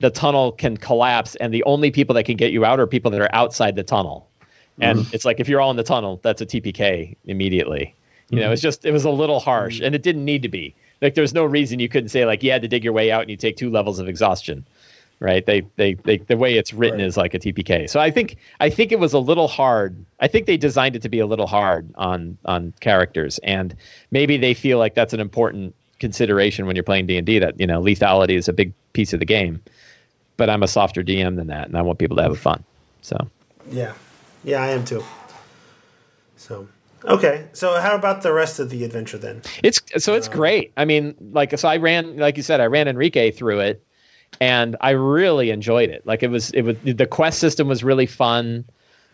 the tunnel can collapse and the only people that can get you out are people that are outside the tunnel. And mm it's like if you're all in the tunnel that's a tpk immediately. You know mm-hmm. it's just it was a little harsh and it didn't need to be. Like there's no reason you couldn't say like you had to dig your way out and you take two levels of exhaustion right? They they, they the way it's written right. is like a tpk so i think i think it was a little hard. I think they designed it to be a little hard on on characters and maybe they feel like that's an important consideration when you're playing d&d that you know lethality is a big piece of the game but I'm a softer DM than that, and I want people to have fun. So Yeah, yeah, I am too. So okay, so how about the rest of the adventure then? it's so it's great. I mean, like so I ran like you said, I ran Enrique through it, and I really enjoyed it. Like it was it was the quest system was really fun.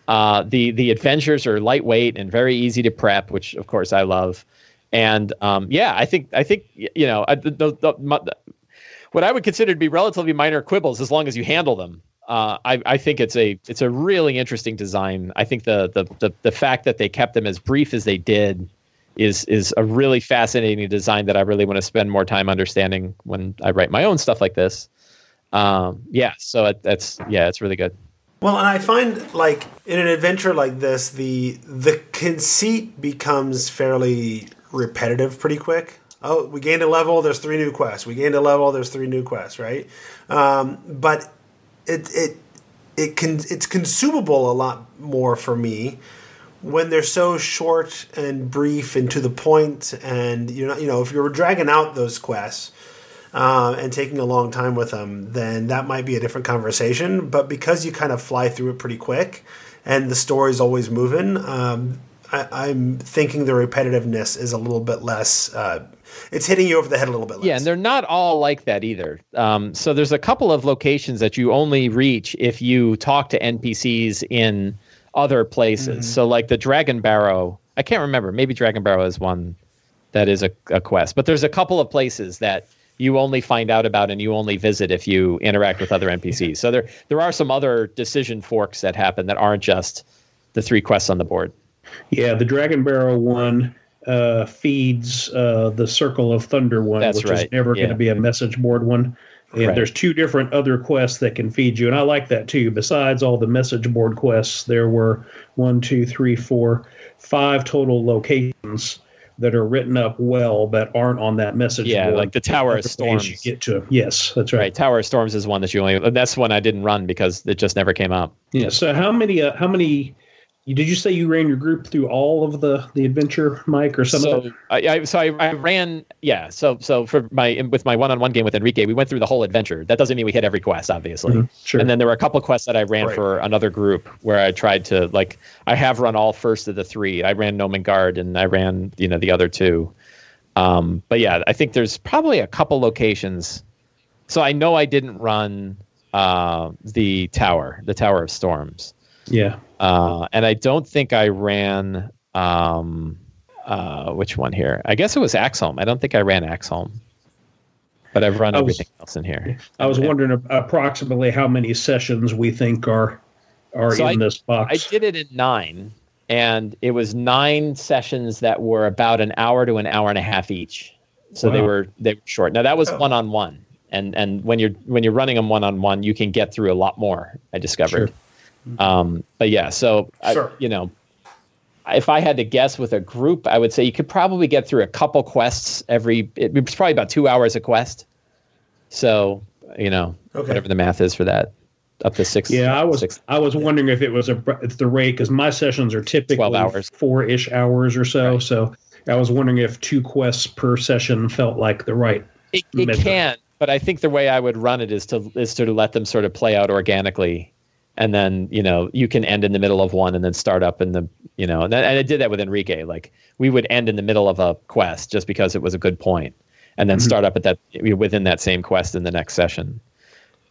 Uh, the the adventures are lightweight and very easy to prep, which of course I love. And um, yeah, I think I think you know I- the, the, the, what I would consider to be relatively minor quibbles, as long as you handle them. Uh, I, I think it's a it's a really interesting design. I think the, the the the fact that they kept them as brief as they did is is a really fascinating design that I really want to spend more time understanding when I write my own stuff like this. Um, yeah, so it, that's yeah, it's really good. Well, and I find like in an adventure like this, the the conceit becomes fairly repetitive pretty quick. Oh, we gained a level. There's three new quests. We gained a level. There's three new quests. Right, um, but it it it can it's consumable a lot more for me when they're so short and brief and to the point. And you're not you know if you're dragging out those quests um, and taking a long time with them, then that might be a different conversation. But because you kind of fly through it pretty quick and the story's always moving, um, I, I'm thinking the repetitiveness is a little bit less. Uh, it's hitting you over the head a little bit less. Yeah, and they're not all like that either. Um, so there's a couple of locations that you only reach if you talk to NPCs in other places. So like the Dragon Barrow, I can't remember. Maybe Dragon Barrow is one that is a, a quest, but there's a couple of places that you only find out about and you only visit if you interact with other NPCs. So there there are some other decision forks that happen that aren't just the three quests on the board. Yeah, the Dragon Barrow one uh, feeds uh, the Circle of Thunder one, That's which is right, never going to be a message board one. And Right. there's two different other quests that can feed you, and I like that too. Besides all the message board quests, there were one, two, three, four, five total locations that are written up well but aren't on that message Yeah, board. like the Tower of ways You Storms. get to yes, that's right. Right, Tower of Storms is one that you only. That's one I didn't run because it just never came up. Yeah. So how many? Uh, how many? Did you say you ran your group through all of the the adventure, Mike, or some of so it? I, I so I, I ran yeah so so for my with my one-on-one game with Enrique we went through the whole adventure that doesn't mean we hit every quest obviously Mhm, sure. and then there were a couple quests that I ran Right. for another group where I tried to like I have run all first of the three I ran Gnomengarde and I ran you know the other two um but yeah I think there's probably a couple locations so I know I didn't run uh the tower the Tower of Storms Yeah. Uh, and I don't think I ran um, uh, which one here? I guess it was Axeholm. I don't think I ran Axeholm, but I've run was- everything else in here. I was wondering approximately how many sessions we think are are So in this box. I did it in nine, and it was nine sessions that were about an hour to an hour and a half each. So they were they were short. Now that was one on one, and and when you're when you're running them one on one, you can get through a lot more. I discovered. Um, but yeah, so Sure. I, you know, if I had to guess with a group, I would say you could probably get through a couple quests every. It, it's probably about two hours a quest. So you know, Okay. whatever the math is for that, up to six. yeah, I was six I was wondering if it was a if the rate because my sessions are typically 12 hours. four ish hours or so. Right. So I was wondering if two quests per session felt like the right. It, it can, but I think the way I would run it is to is to let them sort of play out organically, and then you know you can end in the middle of one and then start up in the you know and, and I did that with Enrique. Like we would end in the middle of a quest just because it was a good point, and then Mhm. start up at that within that same quest in the next session.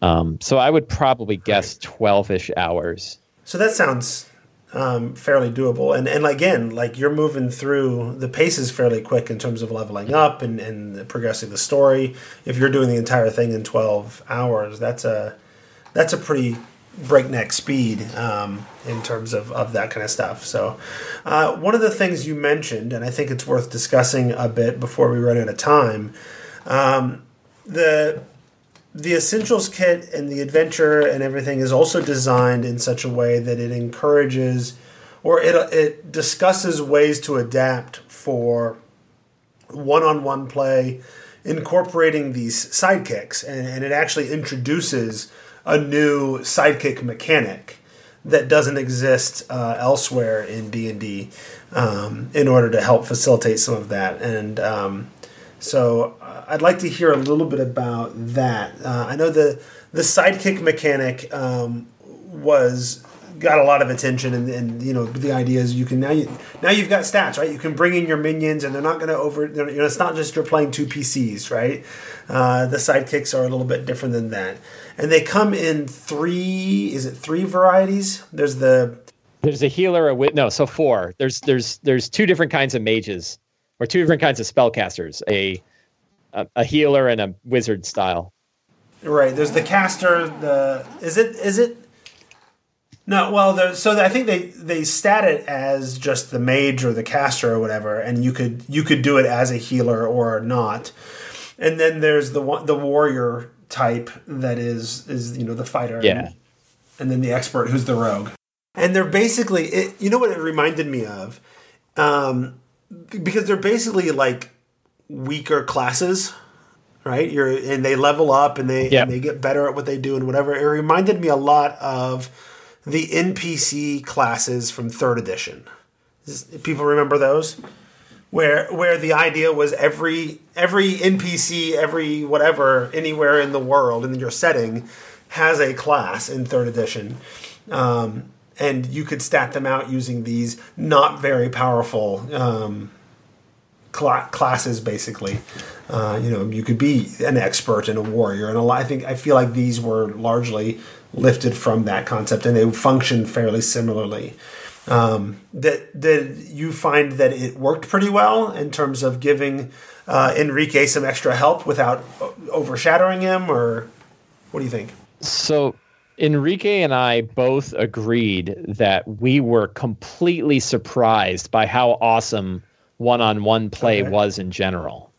Um, so I would probably guess twelve ish hours. So that sounds um, fairly doable. And and again, like you're moving through the pace is fairly quick in terms of leveling up and, and progressing the story. If you're doing the entire thing in 12 hours, that's a that's a pretty breakneck speed um, in terms of, of that kind of stuff. So uh, one of the things you mentioned, and I think it's worth discussing a bit before we run out of time, um, the the essentials kit and the adventure and everything is also designed in such a way that it encourages or it, it discusses ways to adapt for one-on-one play incorporating these sidekicks and, and it actually introduces a new sidekick mechanic that doesn't exist uh, elsewhere in d&d um, in order to help facilitate some of that and um, so uh, I'd like to hear a little bit about that. Uh, I know the the sidekick mechanic um, was got a lot of attention, and, and you know the idea is you can now you now you've got stats, right? You can bring in your minions, and they're not going to over. You know, it's not just you're playing two PCs, right? Uh, the sidekicks are a little bit different than that, and they come in three. Is it three varieties? There's the there's a healer, a wit. No, so four. There's there's there's two different kinds of mages, or two different kinds of spellcasters. A a, a healer and a wizard style. Right. There's the caster. The is it is it. No, well, there, so I think they they stat it as just the mage or the caster or whatever, and you could you could do it as a healer or not. And then there's the one the warrior type that is is you know the fighter. Yeah. And, and then the expert who's the rogue. And they're basically it, you know what it reminded me of, um, because they're basically like weaker classes right? You're and they level up and they Yeah. and they get better at what they do and whatever. It reminded me a lot of the NPC classes from third edition. People remember those? Where where the idea was every every NPC, every whatever, anywhere in the world in your setting has a class in third edition. Um, and you could stat them out using these not very powerful um, cla classes basically. Uh, you know, you could be an expert and a warrior, and a lot. I think I feel like these were largely lifted from that concept, and they function fairly similarly. Um, did did you find that it worked pretty well in terms of giving uh, Enrique some extra help without overshadowing him, or what do you think? So Enrique and I both agreed that we were completely surprised by how awesome one-on-one play Okay. was in general.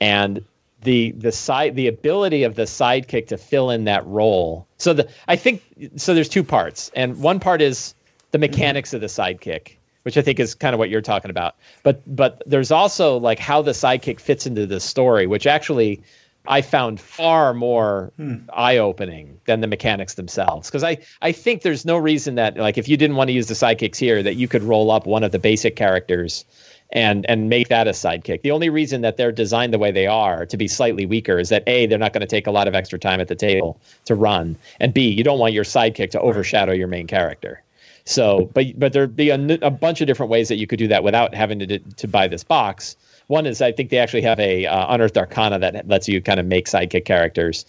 And the the side the ability of the sidekick to fill in that role. So the I think so there's two parts. And one part is the mm-hmm. mechanics of the sidekick, which I think is kind of what you're talking about. But but there's also like how the sidekick fits into the story, which actually I found far more hmm. eye-opening than the mechanics themselves. Because I I think there's no reason that like if you didn't want to use the sidekicks here, that you could roll up one of the basic characters and and make that a sidekick. The only reason that they're designed the way they are to be slightly weaker is that a they're not going to take a lot of extra time at the table to run, and b you don't want your sidekick to overshadow your main character. So, but but there'd be a bunch of different ways that you could do that without having to to buy this box. One is I think they actually have a uh, unearthed arcana that lets you kind of make sidekick characters.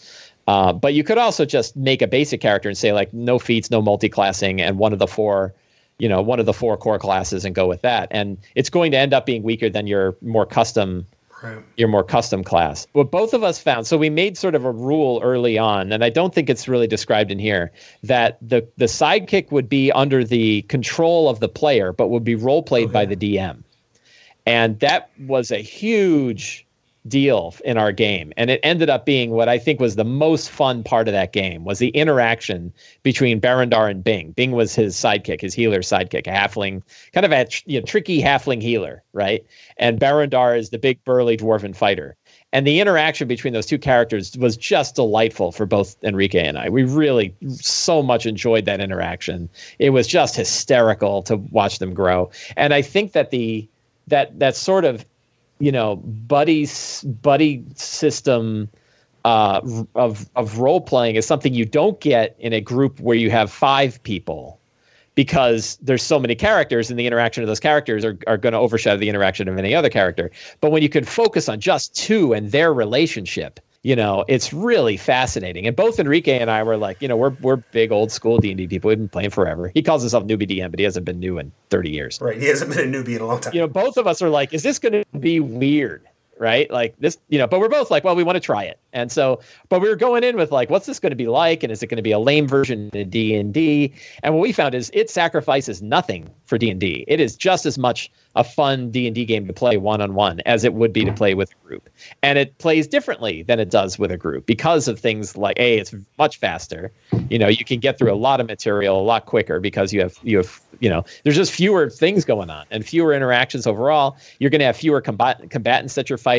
Uh, but you could also just make a basic character and say like no feats, no multi-classing, and one of the four, you know, one of the four core classes, and go with that. And it's going to end up being weaker than your more custom Right. your more custom class. What both of us found, so we made sort of a rule early on, and I don't think it's really described in here, that the the sidekick would be under the control of the player, but would be role played oh, by the DM. And that was a huge deal in our game and it ended up being what i think was the most fun part of that game was the interaction between berendar and bing bing was his sidekick his healer sidekick a halfling kind of a you know, tricky halfling healer right and berendar is the big burly dwarven fighter and the interaction between those two characters was just delightful for both Enrique and I. We really so much enjoyed that interaction. It was just hysterical to watch them grow. And I think that the that that sort of you know buddy buddy system uh, of of role playing is something you don't get in a group where you have five people because there's so many characters and the interaction of those characters are, are going to overshadow the interaction of any other character. But when you can focus on just two and their relationship you know it's really fascinating and both enrique and i were like you know we're, we're big old school d&d people we've been playing forever he calls himself newbie dm but he hasn't been new in 30 years Right. He hasn't been a newbie in a long time. you know, both of us are like, is this going to be weird? Right. Like this, you know, but we're both like, well, we want to try it. And so, but we were going in with like, what's this going to be like? And is it going to be a lame version of D and what we found is it sacrifices nothing for D and D. It is just as much a fun D and D game to play one on one as it would be to play with a group. And it plays differently than it does with a group because of things like a, it's much faster. You know, you can get through a lot of material a lot quicker because you have you have you know, there's just fewer things going on and fewer interactions overall. You're going to have fewer combat- combatants that you're fighting.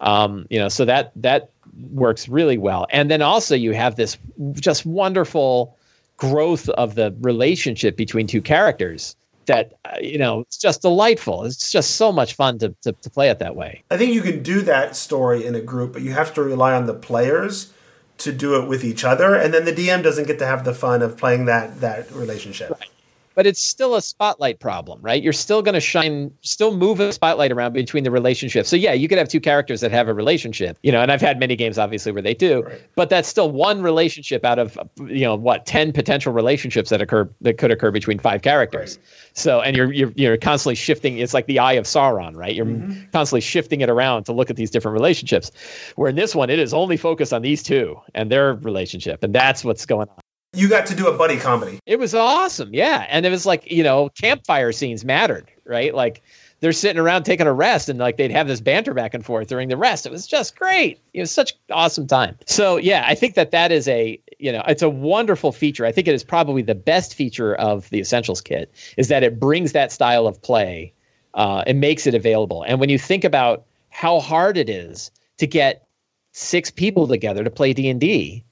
Um, you know, so that that works really well. And then also you have this just wonderful growth of the relationship between two characters that uh, you know it's just delightful. It's just so much fun to, to to play it that way. I think you can do that story in a group, but you have to rely on the players to do it with each other, and then the DM doesn't get to have the fun of playing that that relationship. Right but it's still a spotlight problem, right? You're still going to shine, still move a spotlight around between the relationships. So yeah, you could have two characters that have a relationship, you know, and I've had many games obviously where they do, right. but that's still one relationship out of you know what ten potential relationships that occur that could occur between five characters. Right. So and you're you're you're constantly shifting. It's like the eye of Sauron, right? You're mm-hmm. constantly shifting it around to look at these different relationships. Where in this one, it is only focused on these two and their relationship, and that's what's going on. You got to do a buddy comedy. It was awesome, yeah, and it was like you know campfire scenes mattered, right? Like they're sitting around taking a rest and like they'd have this banter back and forth during the rest. It was just great. It was such awesome time. So yeah, I think that that is a you know it's a wonderful feature. I think it is probably the best feature of the Essentials kit is that it brings that style of play uh, and makes it available. And when you think about how hard it is to get six people together to play D and D,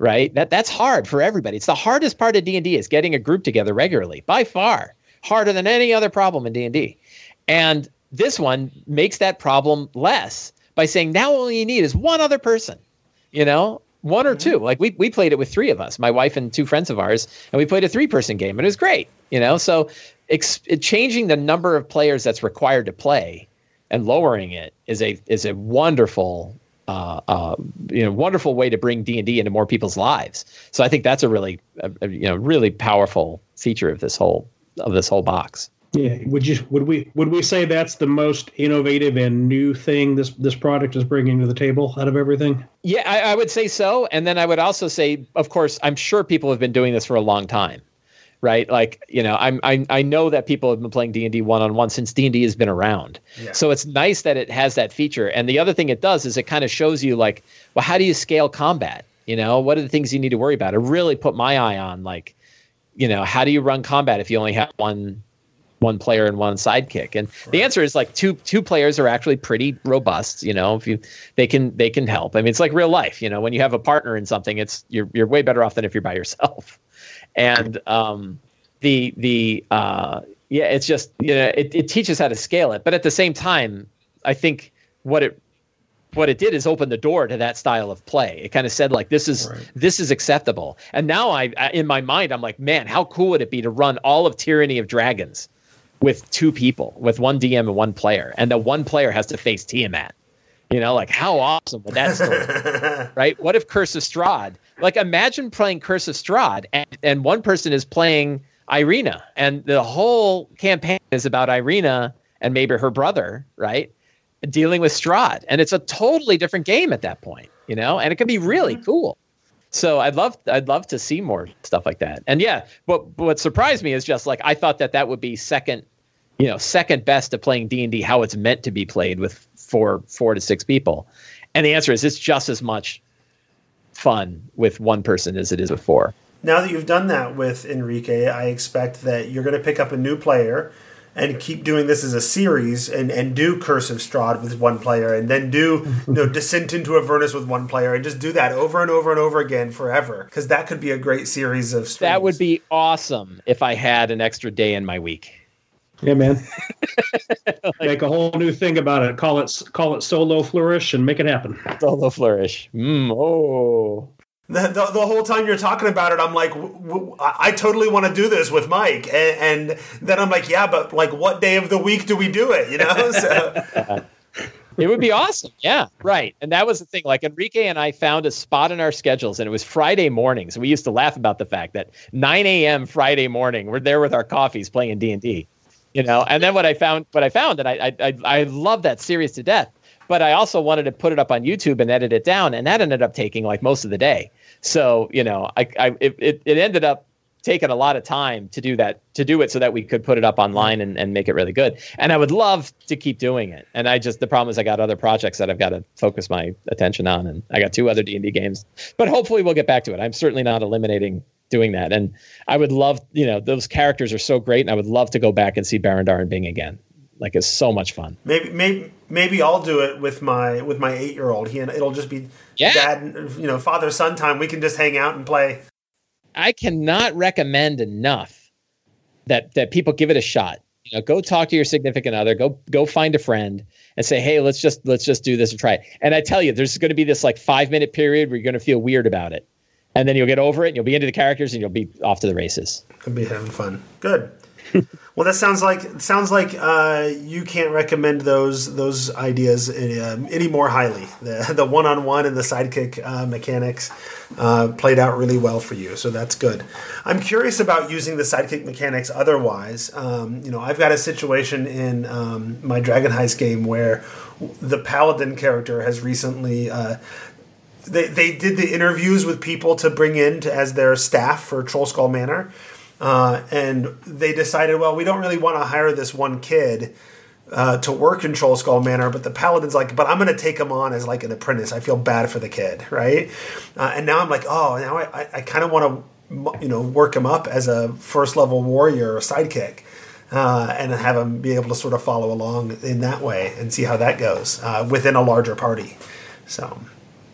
right? That that's hard for everybody. It's the hardest part of D and D is getting a group together regularly, by far harder than any other problem in D and D. And this one makes that problem less by saying now all you need is one other person, you know, one or mm-hmm. two. Like we we played it with three of us, my wife and two friends of ours, and we played a three person game, and it was great, you know. So ex- changing the number of players that's required to play and lowering it is a is a wonderful uh, uh, you know wonderful way to bring D and D into more people's lives. So I think that's a really a, you know really powerful feature of this whole of this whole box. Yeah, would you would we would we say that's the most innovative and new thing this this product is bringing to the table out of everything? Yeah, I, I would say so, and then I would also say, of course, I'm sure people have been doing this for a long time right? Like, you know, I'm I I know that people have been playing D and D one on one since D and D has been around. Yeah. So it's nice that it has that feature. And the other thing it does is it kind of shows you like, well, how do you scale combat? You know, what are the things you need to worry about? It really put my eye on like, you know, how do you run combat if you only have one one player and one sidekick and right. the answer is like two two players are actually pretty robust you know if you they can they can help i mean it's like real life you know when you have a partner in something it's you're you're way better off than if you're by yourself and um, the the uh, yeah, it's just you know it, it teaches how to scale it, but at the same time, I think what it what it did is open the door to that style of play. It kind of said like this is right. this is acceptable. And now I, I, in my mind I'm like, man, how cool would it be to run all of Tyranny of Dragons with two people, with one DM and one player, and the one player has to face Tiamat. You know, like how awesome would that story, right? What if Curse of Strahd? Like imagine playing Curse of Strahd and, and one person is playing Irina and the whole campaign is about Irina and maybe her brother, right? Dealing with Strahd. And it's a totally different game at that point, you know, and it can be really mm-hmm. cool. So I'd love I'd love to see more stuff like that. And yeah, what what surprised me is just like I thought that that would be second, you know, second best to playing D and D how it's meant to be played with for four to six people? And the answer is it's just as much fun with one person as it is with four. Now that you've done that with Enrique, I expect that you're going to pick up a new player and keep doing this as a series and, and do Curse of Strahd with one player and then do you know Descent into Avernus with one player and just do that over and over and over again forever because that could be a great series of streams. That would be awesome if I had an extra day in my week. Yeah, man. like, make a whole new thing about it. Call it call it solo flourish and make it happen. Solo flourish. Mm, oh. The, the, the, whole time you're talking about it, I'm like, w- w- I totally want to do this with Mike, and, and, then I'm like, yeah, but like, what day of the week do we do it? You know, so. it would be awesome. Yeah, right. And that was the thing. Like Enrique and I found a spot in our schedules, and it was Friday mornings. We used to laugh about the fact that 9 a.m. Friday morning, we're there with our coffees playing D and D you know? And then what i found what i found and I, I i love that series to death but i also wanted to put it up on youtube and edit it down and that ended up taking like most of the day. So you know i, I it, it ended up taking a lot of time to do that to do it so that we could put it up online and, and make it really good. And i would love to keep doing it. And i just the problem is i got other projects that i've got to focus my attention on and i got two other d&d games. But hopefully we'll get back to it. I'm certainly not eliminating doing that. And I would love, you know, those characters are so great, and I would love to go back and see Barandar and Bing again. Like it's so much fun. Maybe maybe maybe I'll do it with my with my eight year old. He and it'll just be yeah. dad, you know, father son time. We can just hang out and play. I cannot recommend enough that that people give it a shot. You know, go talk to your significant other. Go go find a friend and say, hey, let's just let's just do this and try it. And I tell you, there's going to be this like five minute period where you're going to feel weird about it, and then you'll get over it. and You'll be into the characters, and you'll be off to the races. Could be having fun. Good. well, that sounds like sounds like uh, you can't recommend those those ideas any, uh, any more highly. The the one on one and the sidekick uh, mechanics uh, played out really well for you, so that's good. I'm curious about using the sidekick mechanics otherwise. Um, you know, I've got a situation in um, my Dragon Heist game where the paladin character has recently. They, they did the interviews with people to bring in to, as their staff for Trollskull Manor uh, and they decided, well, we don't really want to hire this one kid uh, to work in Trollskull Manor, but the paladin's like, but I'm going to take him on as like an apprentice. I feel bad for the kid, right? Uh, and now I'm like, oh, now I, I, I kind of want to, you know, work him up as a first level warrior or sidekick. Uh, and have him be able to sort of follow along in that way and see how that goes uh, within a larger party. So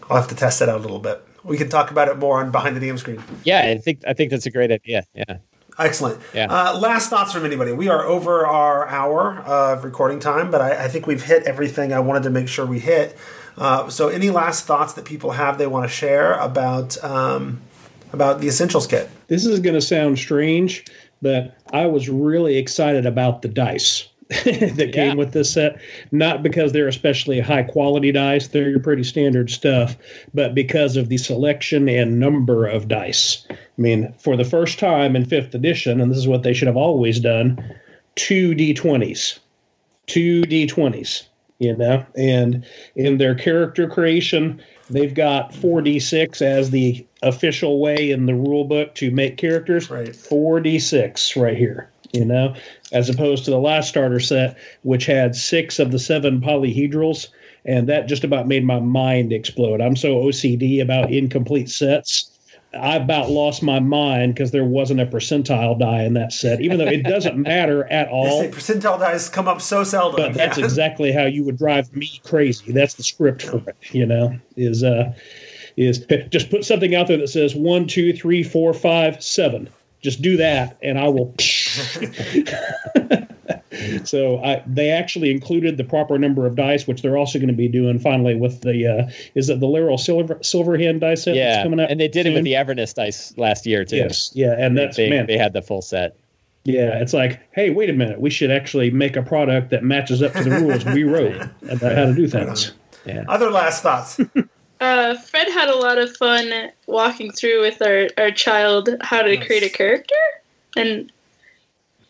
I'll have to test that out a little bit. We can talk about it more on behind the DM screen. Yeah, I think I think that's a great idea. Yeah. Excellent. Yeah. Uh, last thoughts from anybody? We are over our hour of recording time, but I, I think we've hit everything I wanted to make sure we hit. Uh, so, any last thoughts that people have they want to share about um, about the Essentials kit? This is going to sound strange, but I was really excited about the dice. that came with this set. Not because they're especially high quality dice, they're your pretty standard stuff, but because of the selection and number of dice. I mean, for the first time in fifth edition, and this is what they should have always done, two D20s. Two D20s, you know? And in their character creation, they've got 4D6 as the official way in the rule book to make characters. Right. 4D6 right here you know, as opposed to the last starter set, which had six of the seven polyhedrals. And that just about made my mind explode. I'm so OCD about incomplete sets. I about lost my mind because there wasn't a percentile die in that set, even though it doesn't matter at all. Yes, percentile dies come up so seldom. But that's exactly how you would drive me crazy. That's the script for it, you know, is uh is just put something out there that says one, two, three, four, five, seven just do that and I will. so I, they actually included the proper number of dice, which they're also going to be doing finally with the uh, is it the Laeral Silver Silverhand dice set yeah, that's coming up? and they did soon? it with the Avernus dice last year too. Yes, yeah, and that's they, man, they had the full set. Yeah, it's like, hey, wait a minute, we should actually make a product that matches up to the rules we wrote about how to do things. Yeah. Other last thoughts? Uh, Fred had a lot of fun walking through with our, our child how to create a character. And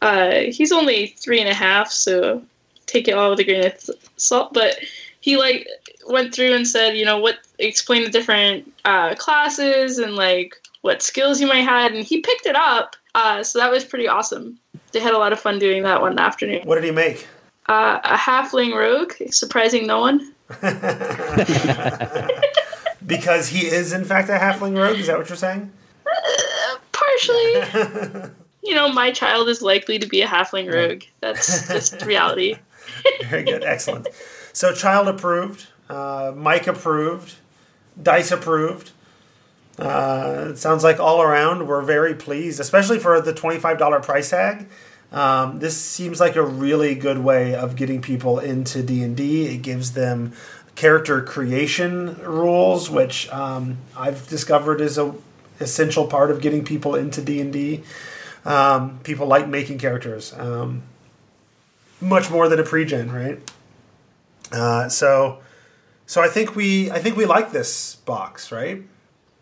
uh, he's only three and a half, so take it all with a grain of salt. But he like went through and said, you know, what explain the different uh, classes and like what skills you might have, and he picked it up. Uh, so that was pretty awesome. They had a lot of fun doing that one afternoon. What did he make? Uh, a halfling rogue, surprising no one. because he is in fact a halfling rogue. Is that what you're saying? Uh, partially. you know, my child is likely to be a halfling rogue. That's just reality. Very good, excellent. So, child approved, uh, Mike approved, Dice approved. Uh, it sounds like all around we're very pleased, especially for the twenty-five dollar price tag. Um, this seems like a really good way of getting people into D and D. It gives them character creation rules, which um, I've discovered is a essential part of getting people into D and D. Um, people like making characters um, much more than a pre-gen, right? Uh, so, so I think we I think we like this box, right?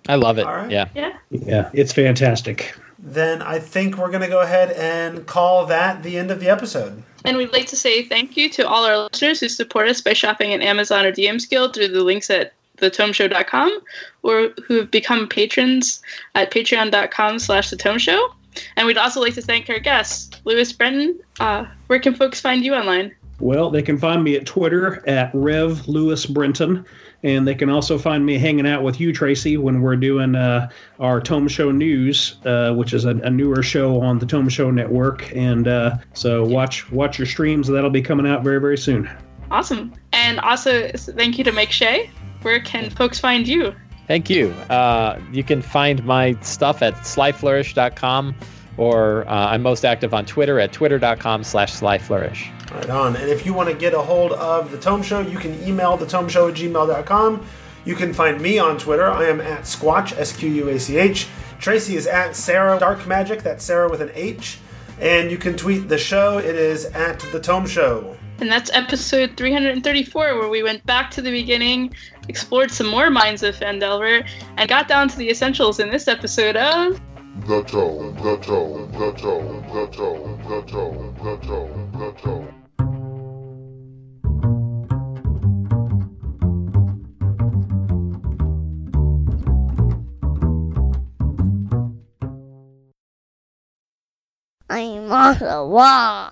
I love it. All right. Yeah. Yeah. Yeah, it's fantastic. Then I think we're gonna go ahead and call that the end of the episode. And we'd like to say thank you to all our listeners who support us by shopping at Amazon or DM's Guild through the links at thetomeshow.com or who have become patrons at patreon.com slash the tome show. And we'd also like to thank our guests. Lewis Brenton, uh, where can folks find you online? Well, they can find me at Twitter at Rev Lewis Brenton. And they can also find me hanging out with you, Tracy, when we're doing uh, our Tome Show News, uh, which is a, a, newer show on the Tome Show Network. And uh, so watch watch your streams. That'll be coming out very, very soon. Awesome. And also, thank you to Mike Shea. Where can folks find you? Thank you. Uh, you can find my stuff at slyflourish.com. or uh, I'm most active on Twitter at twitter.com slash slyflourish. Right on. And if you want to get a hold of The Tome Show, you can email thetomeshow at gmail.com. You can find me on Twitter. I am at Squatch, S Q U A C H. Tracy is at Sarah Dark Magic, that's Sarah with an H. And you can tweet the show. It is at The Tome Show. And that's episode 334, where we went back to the beginning, explored some more minds of Phandelver, and got down to the essentials in this episode of. The Tome, the Tome, the Tome, the Tome, the Tome, the Tome, the Tome. I'm on the wall.